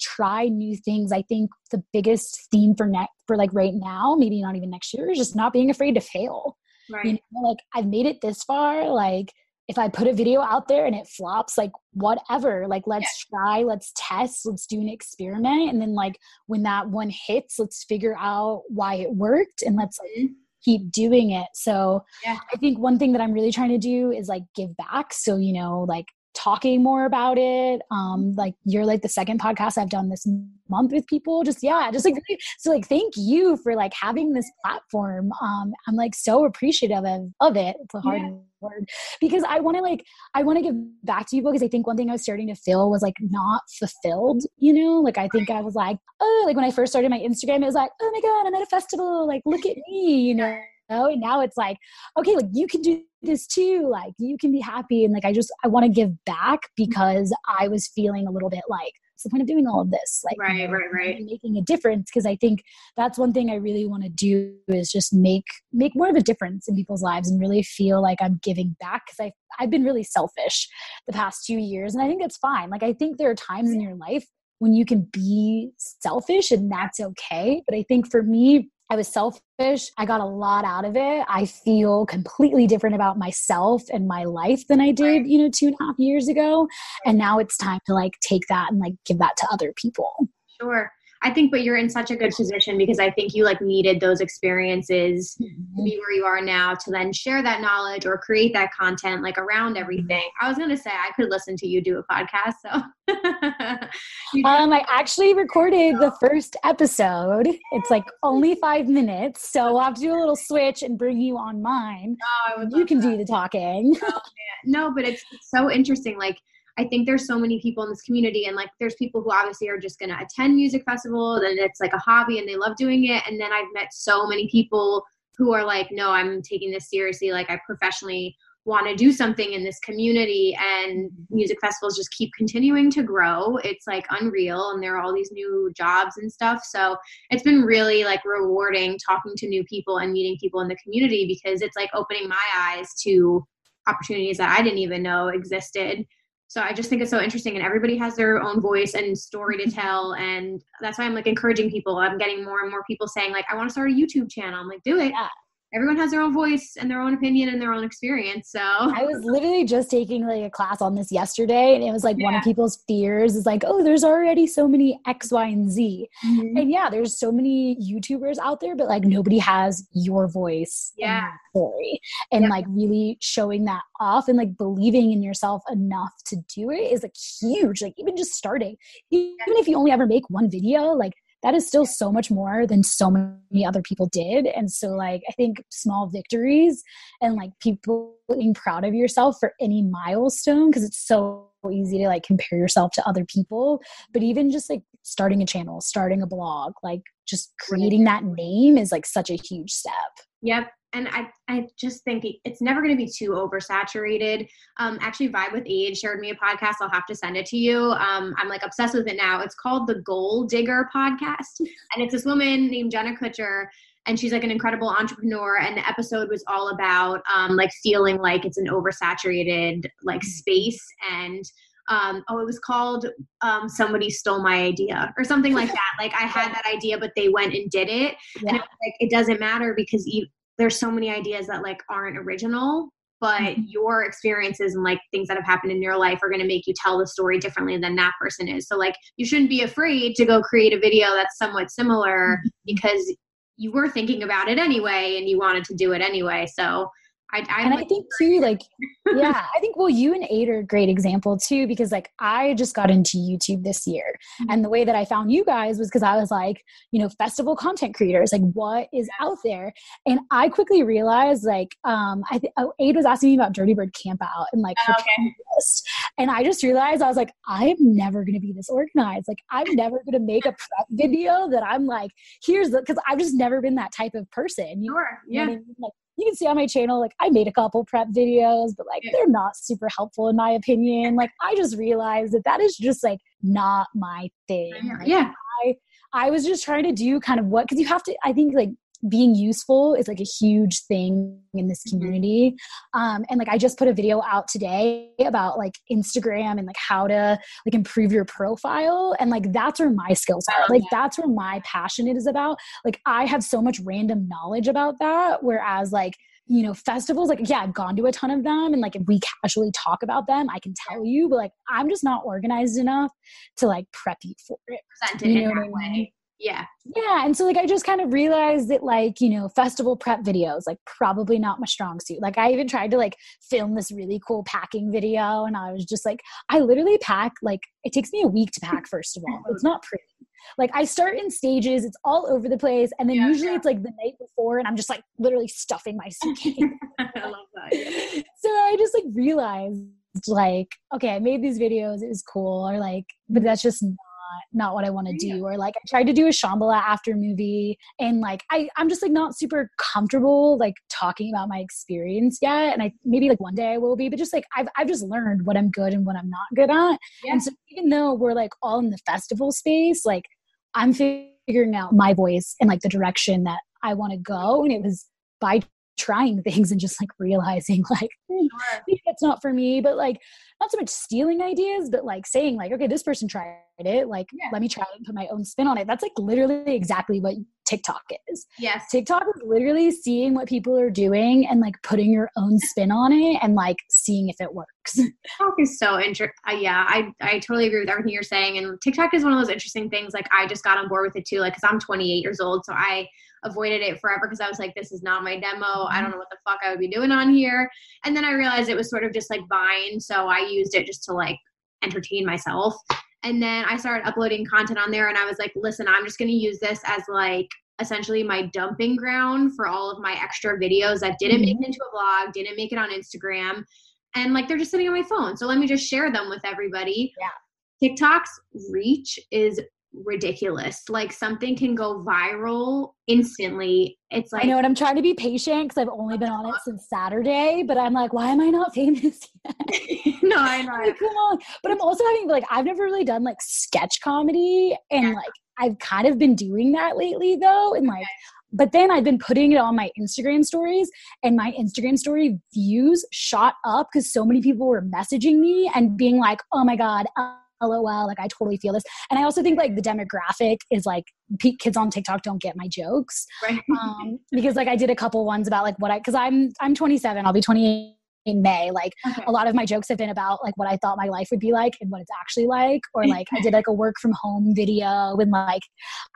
try new things. I think the biggest theme for next for like right now, maybe not even next year, is just not being afraid to fail. Right. You know, like I've made it this far. Like if I put a video out there and it flops, like whatever, like let's yeah. try, let's test, let's do an experiment. And then like when that one hits, let's figure out why it worked and let's mm-hmm. keep doing it. So yeah. I think one thing that I'm really trying to do is like give back. So, you know, like talking more about it. Um like you're like the second podcast i've done this month with people. Just yeah just like [LAUGHS] so like thank you for like having this platform. Um i'm like so appreciative of, of it it's a hard yeah. word because i want to like i want to give back to you because i think one thing i was starting to feel was like not fulfilled you know? Like i think i was like oh like when i first started my instagram it was like oh my god i'm at a festival. Like look at me you know know? And now it's like okay like you can do this too like you can be happy. And like i just i want to give back because i was feeling a little bit like what's the point of doing all of this? Like right you know, right. right making a difference because i think that's one thing i really want to do is just make make more of a difference in people's lives and really feel like i'm giving back because i i've been really selfish the past two years and i think that's fine. Like i think there are times in your life when you can be selfish and that's okay but i think for me I was selfish. I got a lot out of it. I feel completely different about myself and my life than I did, you know, two and a half years ago. And now it's time to like take that and like give that to other people. Sure. I think, but you're in such a good position because I think you like needed those experiences mm-hmm. to be where you are now to then share that knowledge or create that content like around mm-hmm. everything. I was gonna say I could listen to you do a podcast. So [LAUGHS] um, I actually recorded the [LAUGHS] first episode. It's like only five minutes, so we'll have to do a little switch and bring you on mine. Oh, you can that. do the talking. Oh, no, but it's, it's so interesting. Like I think there's so many people in this community, and like there's people who obviously are just to attend music festivals and it's like a hobby and they love doing it. And then I've met so many people who are like, no, I'm taking this seriously. Like I professionally want to do something in this community and music festivals just keep continuing to grow it's like unreal and there are all these new jobs and stuff so it's been really like rewarding talking to new people and meeting people in the community because it's like opening my eyes to opportunities that i didn't even know existed so I just think it's so interesting, and everybody has their own voice and story to tell, and that's why I'm like encouraging people. I'm getting more and more people saying like, "I want to start a YouTube channel." I'm like, "Do it." Yeah everyone has their own voice and their own opinion and their own experience. So I was literally just taking like a class on this yesterday, and it was like yeah. one of people's fears is like, oh, there's already so many X, Y, and Z. Mm-hmm. And yeah, there's so many YouTubers out there, but like nobody has your voice. Yeah. story. And yeah. like really showing that off and like believing in yourself enough to do it is like huge. Like even just starting, even if you only ever make one video, like that is still so much more than so many other people did. And so, like, I think small victories and like people being proud of yourself for any milestone, because it's so easy to like compare yourself to other people. But even just like starting a channel, starting a blog, like just creating that name is like such a huge step. Yep and I, I just think it's never going to be too oversaturated. Um, actually, Vibe with Age shared me a podcast. I'll have to send it to you. Um, I'm like obsessed with it now. It's called the Goal Digger Podcast, [LAUGHS] and it's this woman named Jenna Kutcher, and she's like an incredible entrepreneur. And the episode was all about um, like feeling like it's an oversaturated like space and um, oh, it was called um, Somebody Stole My Idea or something like [LAUGHS] that. Like I had that idea, but they went and did it. Yeah. And it like, it doesn't matter because there's so many ideas that like aren't original but mm-hmm. your experiences and like things that have happened in your life are going to make you tell the story differently than that person is so like you shouldn't be afraid to go create a video that's somewhat similar mm-hmm. because you were thinking about it anyway and you wanted to do it anyway so I, I and I think too, like, yeah, I think well, you and Aid are a great example too, because like I just got into YouTube this year, mm-hmm. and the way that I found you guys was because I was like, you know, festival content creators, like what is out there, and I quickly realized like, um, I th- oh, Aid was asking me about Dirtybird Campout and like her okay. list, and I just realized I was like, I am never going to be this organized. Like, I'm [LAUGHS] never going to make a prep video that I'm like, here's the because I've just never been that type of person. You sure, yeah. I mean? like, you can see on my channel, like I made a couple prep videos, but like they're not super helpful in my opinion. Like I just realized that that is just like not my thing. Like, yeah. I, I was just trying to do kind of what, cause you have to, I think like being useful is like a huge thing in this mm-hmm. community. Um, and like i just put a video out today about like instagram and like how to like improve your profile. And like that's where my skills are. Like that's where my passion is about. Like i have so much random knowledge about that whereas like you know festivals like yeah i've gone to a ton of them. And like if we casually talk about them i can tell you. But like i'm just not organized enough to like prep you for it. Present it you know in that way yeah yeah and so like i just kind of realized that like you know festival prep videos like probably not my strong suit like i even tried to like film this really cool packing video and i was just like i literally pack like it takes me a week to pack first of all it's not pretty like I start in stages, it's all over the place, and then yeah, usually yeah. it's like the night before, and I'm just like literally stuffing my suitcase. [LAUGHS] I love that. [LAUGHS] So I just like realized like, okay, I made these videos, it was cool, or like, but that's just not what I want to do. Or like I tried to do a Shambhala after movie and like I, I'm just like not super comfortable like talking about my experience yet. And I maybe like one day I will be, but just like I've I've just learned what I'm good and what I'm not good at. Yeah. And so even though we're like all in the festival space, like I'm figuring out my voice and like the direction that I want to go. And it was by trying things and just like realizing [LAUGHS] like hmm, maybe that's not for me but like not so much stealing ideas but like saying like okay this person tried it like yeah. let me try and put my own spin on it that's like literally exactly what tiktok is yes tiktok is literally seeing what people are doing and like putting your own spin on it and like seeing if it works [LAUGHS] tiktok is so interesting uh, yeah i i totally agree with everything you're saying and tiktok is one of those interesting things like i just got on board with it too like because i'm 28 years old so i avoided it forever because I was like, this is not my demo. I don't know what the fuck I would be doing on here. And then I realized it was sort of just like Vine. So I used it just to like entertain myself. And then I started uploading content on there and I was like, listen, I'm just going to use this as like essentially my dumping ground for all of my extra videos that didn't make mm-hmm. it into a vlog, didn't make it on Instagram. And like they're just sitting on my phone. So let me just share them with everybody. Yeah. TikTok's reach is ridiculous. Like something can go viral instantly. It's like I know, and I'm trying to be patient because I've only been on it uh-huh. since Saturday. But I'm like, why am I not famous [LAUGHS] yet? [LAUGHS] no, I know. like, come on. But I'm also having like I've never really done like sketch comedy, and yeah. like I've kind of been doing that lately though, and like. Okay. But then I've been putting it on my Instagram stories, and my Instagram story views shot up because so many people were messaging me and being like, "Oh my god, lol like i totally feel this and i also think like the demographic is like kids on tiktok don't get my jokes right [LAUGHS] um, because like i did a couple ones about like what i because i'm i'm 27 i'll be 28 in May. Like okay. a lot of my jokes have been about like what I thought my life would be like and what it's actually like. Or [LAUGHS] like I did like a work from home video and like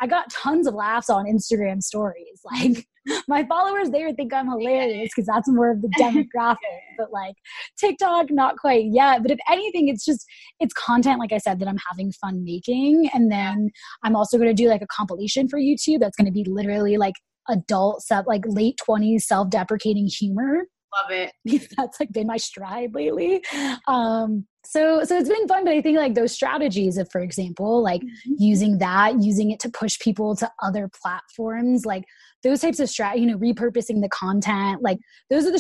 I got tons of laughs on Instagram stories. [LAUGHS] Like [LAUGHS] my followers there think I'm hilarious because that's more of the [LAUGHS] demographic. but like TikTok, not quite yet. But if anything, it's just it's content, like I said, that I'm having fun making. And then I'm also gonna do like a compilation for YouTube that's gonna be literally like adult self like late 20s self-deprecating humor love it [LAUGHS] that's like been my stride lately um so so it's been fun but i think like those strategies of for example like mm-hmm. using that using it to push people to other platforms like those types of strat you know repurposing the content like those are the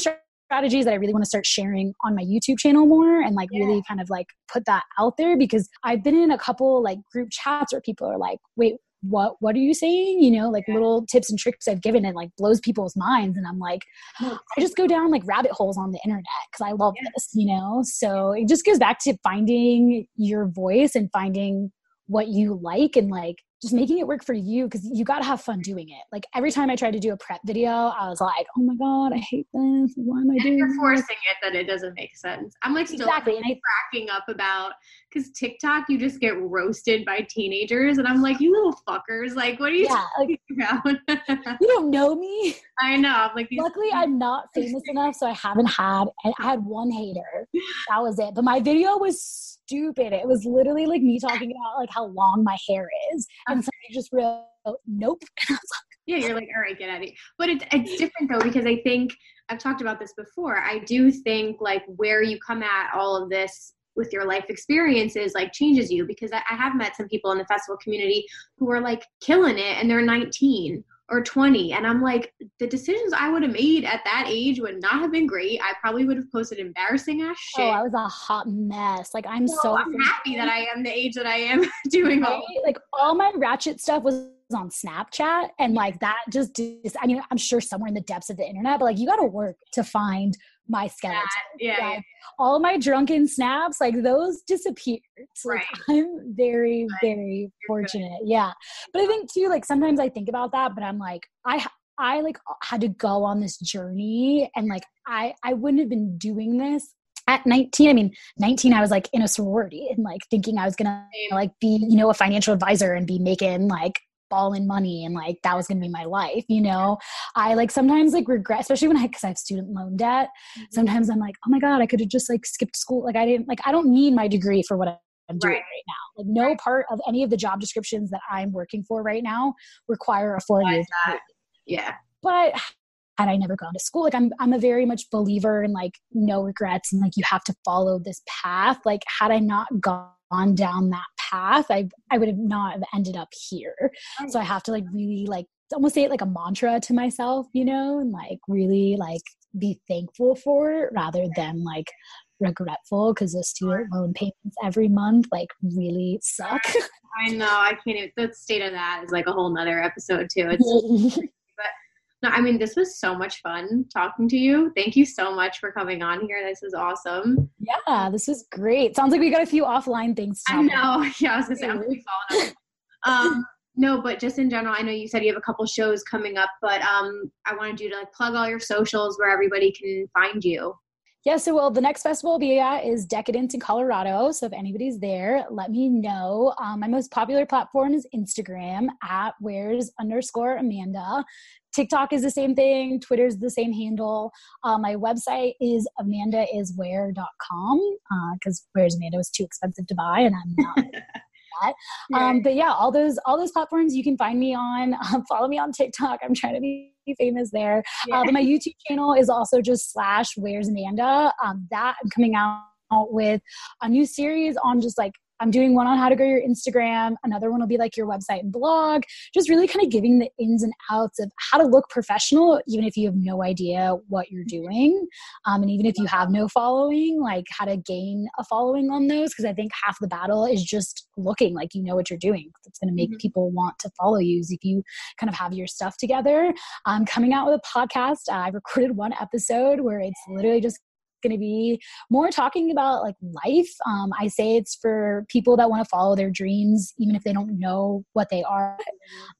strategies that I really want to start sharing on my YouTube channel more and like yeah. really kind of like put that out there because I've been in a couple like group chats where people are like, wait, what what are you saying you know like yeah. little tips and tricks i've given it like blows people's minds and i'm like [GASPS] i just go down like rabbit holes on the internet because i love yeah. this you know so it just goes back to finding your voice and finding what you like and like just making it work for you because you got to have fun doing it. Like every time I tried to do a prep video, I was like, "Oh my god, I hate this. Why am I and doing?" You're forcing this? it that it doesn't make sense. I'm like still exactly. and I, cracking up about because TikTok, you just get roasted by teenagers, and I'm like, "You little fuckers! Like, what are you yeah, talking like, about? you don't know me." [LAUGHS] I know. I'm like, luckily, I'm not famous enough, so I haven't had. I had one hater. That was it. But my video was stupid. It was literally like me talking about like how long my hair is, and so somebody just wrote, "Nope." [LAUGHS] yeah, you're like, all right, get out of here. But it's it's different though because I think I've talked about this before. I do think like where you come at all of this with your life experiences like changes you because I, I have met some people in the festival community who are like killing it and they're 19 or 20 and i'm like the decisions i would have made at that age would not have been great. I probably would have posted embarrassing ass oh, shit. Oh i was a hot mess. Like i'm so, so i'm happy that i am the age that i am [LAUGHS] doing all like all my ratchet stuff was on snapchat and like that just i mean i'm sure somewhere in the depths of the internet but like you got to work to find my skeleton. Yeah, like, yeah. All my drunken snaps, like those disappeared. So, like right. I'm very, right. very You're fortunate. Good. Yeah. But I think too, like sometimes I think about that, but I'm like, I I like had to go on this journey and like I I wouldn't have been doing this at 19 i mean 19 i was like in a sorority and like thinking i was gonna like be you know a financial advisor and be making like ball in money and like that was going to be my life you know i like sometimes like regret especially when i because i have student loan debt mm-hmm. sometimes i'm like oh my god i could have just like skipped school like i didn't like i don't need my degree for what i'm doing right, right now like no right. part of any of the job descriptions that i'm working for right now require a four year yeah but had I never gone to school, like I'm I'm a very much believer in like no regrets and like you have to follow this path. Like had I not gone down that path, I I would have not have ended up here. So I have to like really like almost say it like a mantra to myself, you know, and like really like be thankful for it rather than like regretful because the student loan payments every month like really suck. I know. I can't even the state of that is like a whole nother episode too. It's [LAUGHS] No, I mean, this was so much fun talking to you. Thank you so much for coming on here. This was awesome. Yeah, this was great. Sounds like we got a few offline things. I know. [LAUGHS] Yeah, I was gonna say I'm really following up. Um, no, but just in general, I know you said you have a couple shows coming up, but um, I wanted you to like plug all your socials where everybody can find you. Yeah, so well, the next festival I'll be at is Decadence in Colorado. So if anybody's there, let me know. Um, my most popular platform is Instagram at where's underscore Amanda. TikTok is the same thing. Twitter's the same handle. Uh, my website is amandaiswhere.com because uh, Where's Amanda was too expensive to buy, and I'm not. [LAUGHS] that. Um, but yeah, all those all those platforms you can find me on. [LAUGHS] Um, follow me on TikTok. I'm trying to be famous there. Yeah. Uh, but my YouTube channel is also just slash Where's Amanda. Um, that I'm coming out with a new series on just like I'm doing one on how to grow your Instagram. Another one will be like your website and blog, just really kind of giving the ins and outs of how to look professional, even if you have no idea what you're doing. Um, and even if you have no following, like how to gain a following on those. Because I think half the battle is just looking like you know what you're doing. It's going to make mm-hmm. people want to follow you if you kind of have your stuff together. I'm coming out with a podcast. I recorded one episode where it's literally just going to be more talking about like life. Um, I say it's for people that want to follow their dreams, even if they don't know what they are.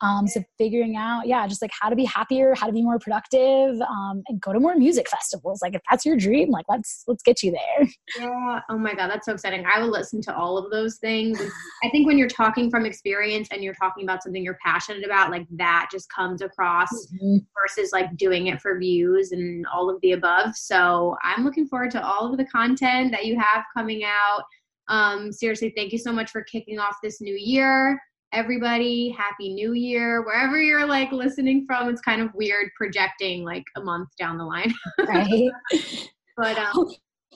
Um, so figuring out, yeah, just like how to be happier, how to be more productive, um, and go to more music festivals. Like if that's your dream, like let's let's get you there. Yeah. Oh my god, that's so exciting. I will listen to all of those things. I think when you're talking from experience and you're talking about something you're passionate about, like that just comes across mm-hmm. versus like doing it for views and all of the above. So I'm looking forward to all of the content that you have coming out. Um, seriously, thank you so much for kicking off this new year. Everybody, happy new year. Wherever you're like listening from, it's kind of weird projecting like a month down the line. [LAUGHS] right. but um, hope,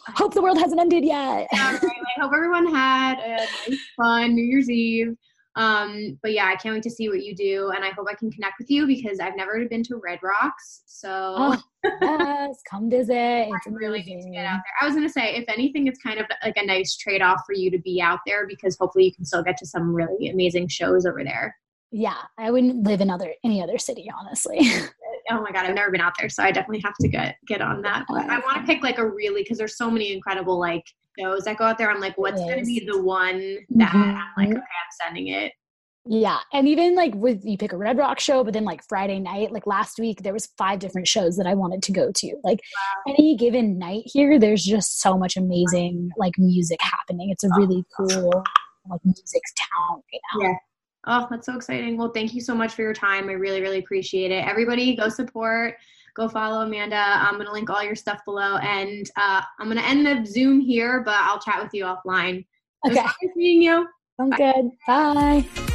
hope, the world hasn't ended yet. yeah, right. I hope everyone had a nice, fun New Year's Eve. Um, but yeah, I can't wait to see what you do, and I hope I can connect with you because I've never been to Red Rocks. So oh, [LAUGHS] yes, come visit. It's really need to get out there. I was gonna say, if anything, it's kind of like a nice trade off for you to be out there because hopefully you can still get to some really amazing shows over there. Yeah, I wouldn't live in other any other city, honestly. [LAUGHS] oh my god, I've never been out there, so I definitely have to get get on that. But I want to pick like a really because there's so many incredible like shows that go out there. I'm like, what's going to be the one that mm-hmm. I'm like, okay, I'm sending it. Yeah. And even like with you pick a Red Rock show, but then like Friday night, like last week, there was five different shows that I wanted to go to. Like wow. any given night here, there's just so much amazing like music happening. It's a really cool like music town right now. Yeah. Oh, that's so exciting. Well, thank you so much for your time. I really, really appreciate it. Everybody go support go follow Amanda. I'm going to link all your stuff below. And uh, I'm going to end the Zoom here, but I'll chat with you offline. Okay. Nice seeing you. Sounds good. Bye.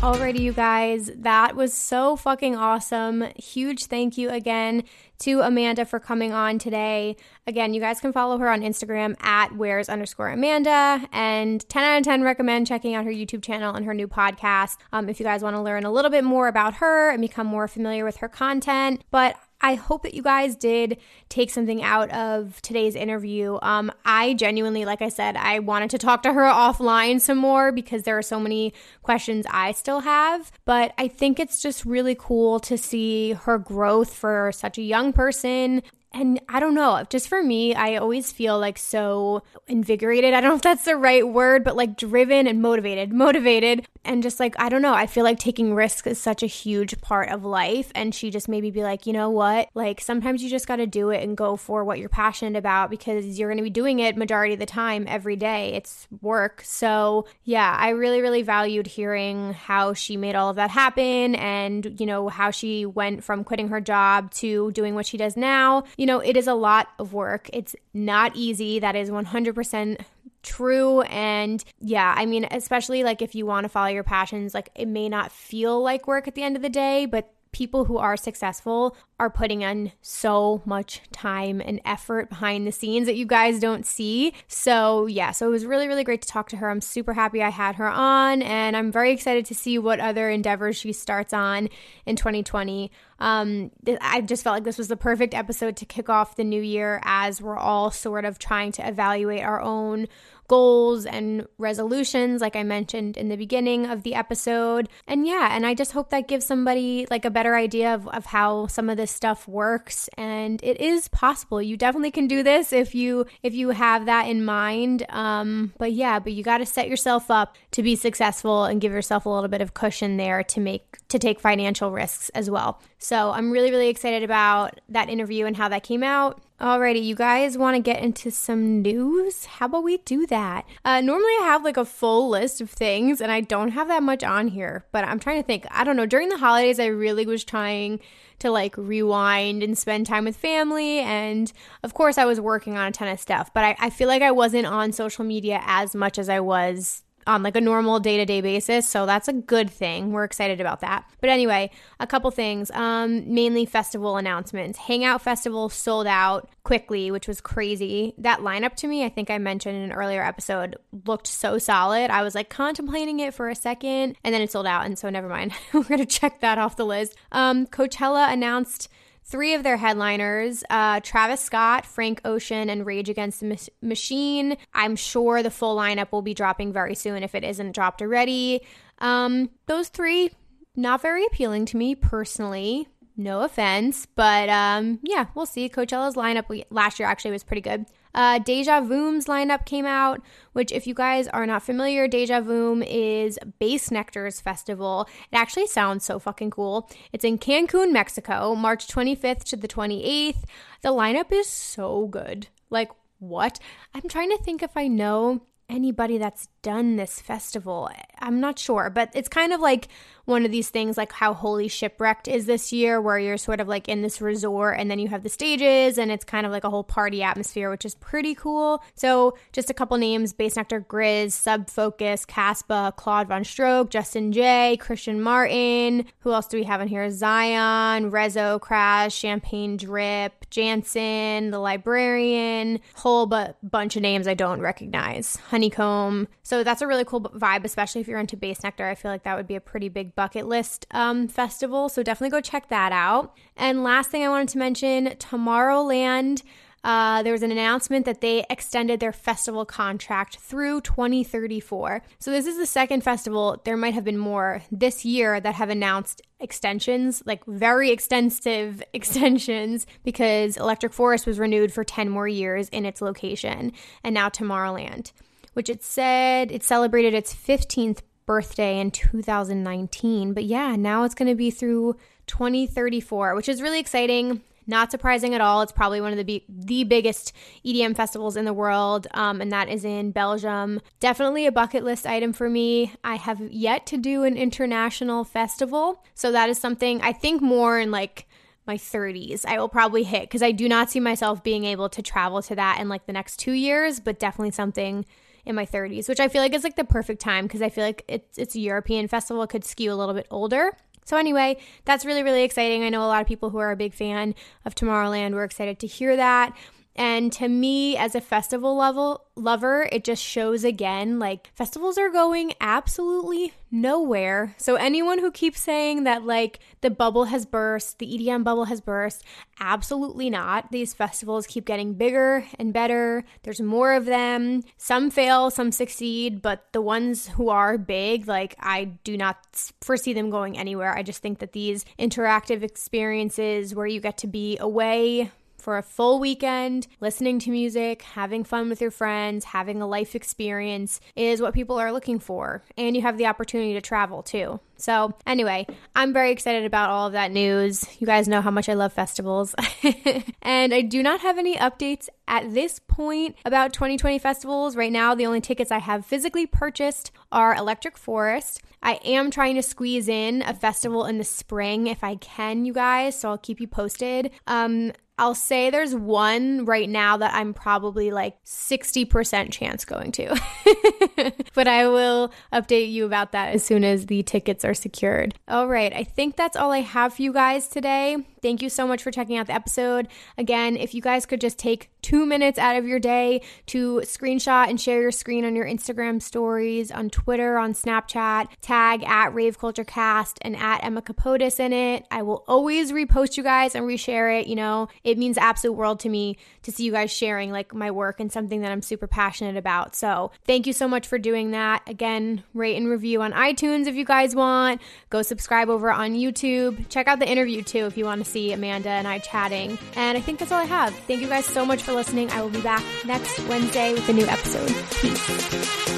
Alrighty, you guys, that was so fucking awesome. Huge thank you again to Amanda for coming on today. Again, you guys can follow her on Instagram at where's underscore Amanda. And 10 out of 10 recommend checking out her YouTube channel and her new podcast um, if you guys want to learn a little bit more about her and become more familiar with her content. But I hope that you guys did take something out of today's interview. Um, I genuinely, like I said, I wanted to talk to her offline some more because there are so many questions I still have. But I think it's just really cool to see her growth for such a young person and I don't know, just for me, I always feel like so invigorated. I don't know if that's the right word, but like driven and motivated, motivated. And just like, I don't know, I feel like taking risks is such a huge part of life. And she just maybe be like, you know what? Like sometimes you just got to do it and go for what you're passionate about because you're going to be doing it majority of the time every day. It's work. So yeah, I really, really valued hearing how she made all of that happen and, you know, how she went from quitting her job to doing what she does now you know, it is a lot of work. It's not easy. That is 100% true and yeah i mean especially like if you want to follow your passions like it may not feel like work at the end of the day but people who are successful are putting in so much time and effort behind the scenes that you guys don't see. So, yeah, so it was really, really great to talk to her. I'm super happy I had her on, and I'm very excited to see what other endeavors she starts on in 2020. Um, I just felt like this was the perfect episode to kick off the new year as we're all sort of trying to evaluate our own goals and resolutions, like I mentioned in the beginning of the episode. And yeah, and I just hope that gives somebody like a better idea of, of how some of this stuff works. And it is possible. You definitely can do this if you if you have that in mind. Um, but yeah, but you got to set yourself up to be successful and give yourself a little bit of cushion there to make to take financial risks as well. So I'm really, really excited about that interview and how that came out. Alrighty, you guys want to get into some news? How about we do that? Uh, normally, I have like a full list of things, and I don't have that much on here, but I'm trying to think. I don't know. During the holidays, I really was trying to like rewind and spend time with family. And of course, I was working on a ton of stuff, but I, I feel like I wasn't on social media as much as I was on like a normal day to day basis. So that's a good thing. We're excited about that. But anyway, a couple things. Um, mainly festival announcements. Hangout Festival sold out quickly, which was crazy. That lineup to me, I think I mentioned in an earlier episode, looked so solid. I was like contemplating it for a second and then it sold out. And so never mind. [LAUGHS] We're going to check that off the list. Um, Coachella announced three of their headliners uh, Travis Scott, Frank Ocean, and Rage Against the Machine. I'm sure the full lineup will be dropping very soon if it isn't dropped already. Um, those three, not very appealing to me personally. No offense, but um, yeah, we'll see. Coachella's lineup last year actually was pretty good. Uh, Deja Voom's lineup came out, which, if you guys are not familiar, Deja Voom is Bassnectar's festival. It actually sounds so fucking cool. It's in Cancun, Mexico, March 25th to the 28th. The lineup is so good. Like, what? I'm trying to think if I know anybody that's done this festival. I'm not sure, but it's kind of like one of these things like how Holy Shipwrecked is this year, where you're sort of like in this resort and then you have the stages and it's kind of like a whole party atmosphere, which is pretty cool. So, just a couple names Bass Nectar GRiZ, Sub Focus, Caspa, Claude VonStroke, Justin Jay, Christian Martin. Who else do we have in here? Zion, Rezo, Crash, Champagne Drip, Jantsen, The Librarian, whole but bunch of names I don't recognize. Honeycomb. So, that's a really cool vibe, especially if you're into Bassnectar. I feel like that would be a pretty big bucket list um, festival. So definitely go check that out. And last thing I wanted to mention Tomorrowland. Uh, there was an announcement that they extended their festival contract through 2034. So, this is the second festival. There might have been more this year that have announced extensions, like very extensive [LAUGHS] extensions, because Electric Forest was renewed for 10 more years in its location, and now Tomorrowland, which it said it celebrated its 15th birthday in 2019. But yeah, now it's going to be through 2034, which is really exciting. Not surprising at all. It's probably one of the be- the biggest EDM festivals in the world, um, and that is in Belgium. Definitely a bucket list item for me. I have yet to do an international festival, so that is something I think more in like my 30s I will probably hit because I do not see myself being able to travel to that in like the next two years, but definitely something in my 30s, which I feel like is like the perfect time because I feel like it's it's a European festival, it could skew a little bit older. So, anyway, that's really, really exciting. I know a lot of people who are a big fan of Tomorrowland were excited to hear that. And to me, as a festival level lover, it just shows again like festivals are going absolutely nowhere. So anyone who keeps saying that like the bubble has burst, the EDM bubble has burst, absolutely not. These festivals keep getting bigger and better. There's more of them. Some fail, some succeed, but the ones who are big, like I do not foresee them going anywhere. I just think that these interactive experiences where you get to be away for a full weekend, listening to music, having fun with your friends, having a life experience is what people are looking for. And you have the opportunity to travel too. So, anyway, I'm very excited about all of that news. You guys know how much I love festivals. [LAUGHS] and I do not have any updates at this point about 2020 festivals. Right now, the only tickets I have physically purchased are Electric Forest. I am trying to squeeze in a festival in the spring if I can, you guys. So, I'll keep you posted. Um, I'll say there's one right now that I'm probably like 60% chance going to. [LAUGHS] but I will update you about that as soon as the tickets are secured. All right, I think that's all I have for you guys today. Thank you so much for checking out the episode. Again, if you guys could just take two minutes out of your day to screenshot and share your screen on your Instagram stories, on Twitter, on Snapchat, tag at Rave Culture Cast and at Emma Kapotes in it. I will always repost you guys and reshare it. You know, it means absolute world to me to see you guys sharing like my work and something that I'm super passionate about. So thank you so much for doing that. Again, rate and review on iTunes if you guys want. Go subscribe over on YouTube. Check out the interview too if you want to see Amanda and I chatting. And I think that's all I have. Thank you guys so much for listening. I will be back next Wednesday with a new episode. Peace.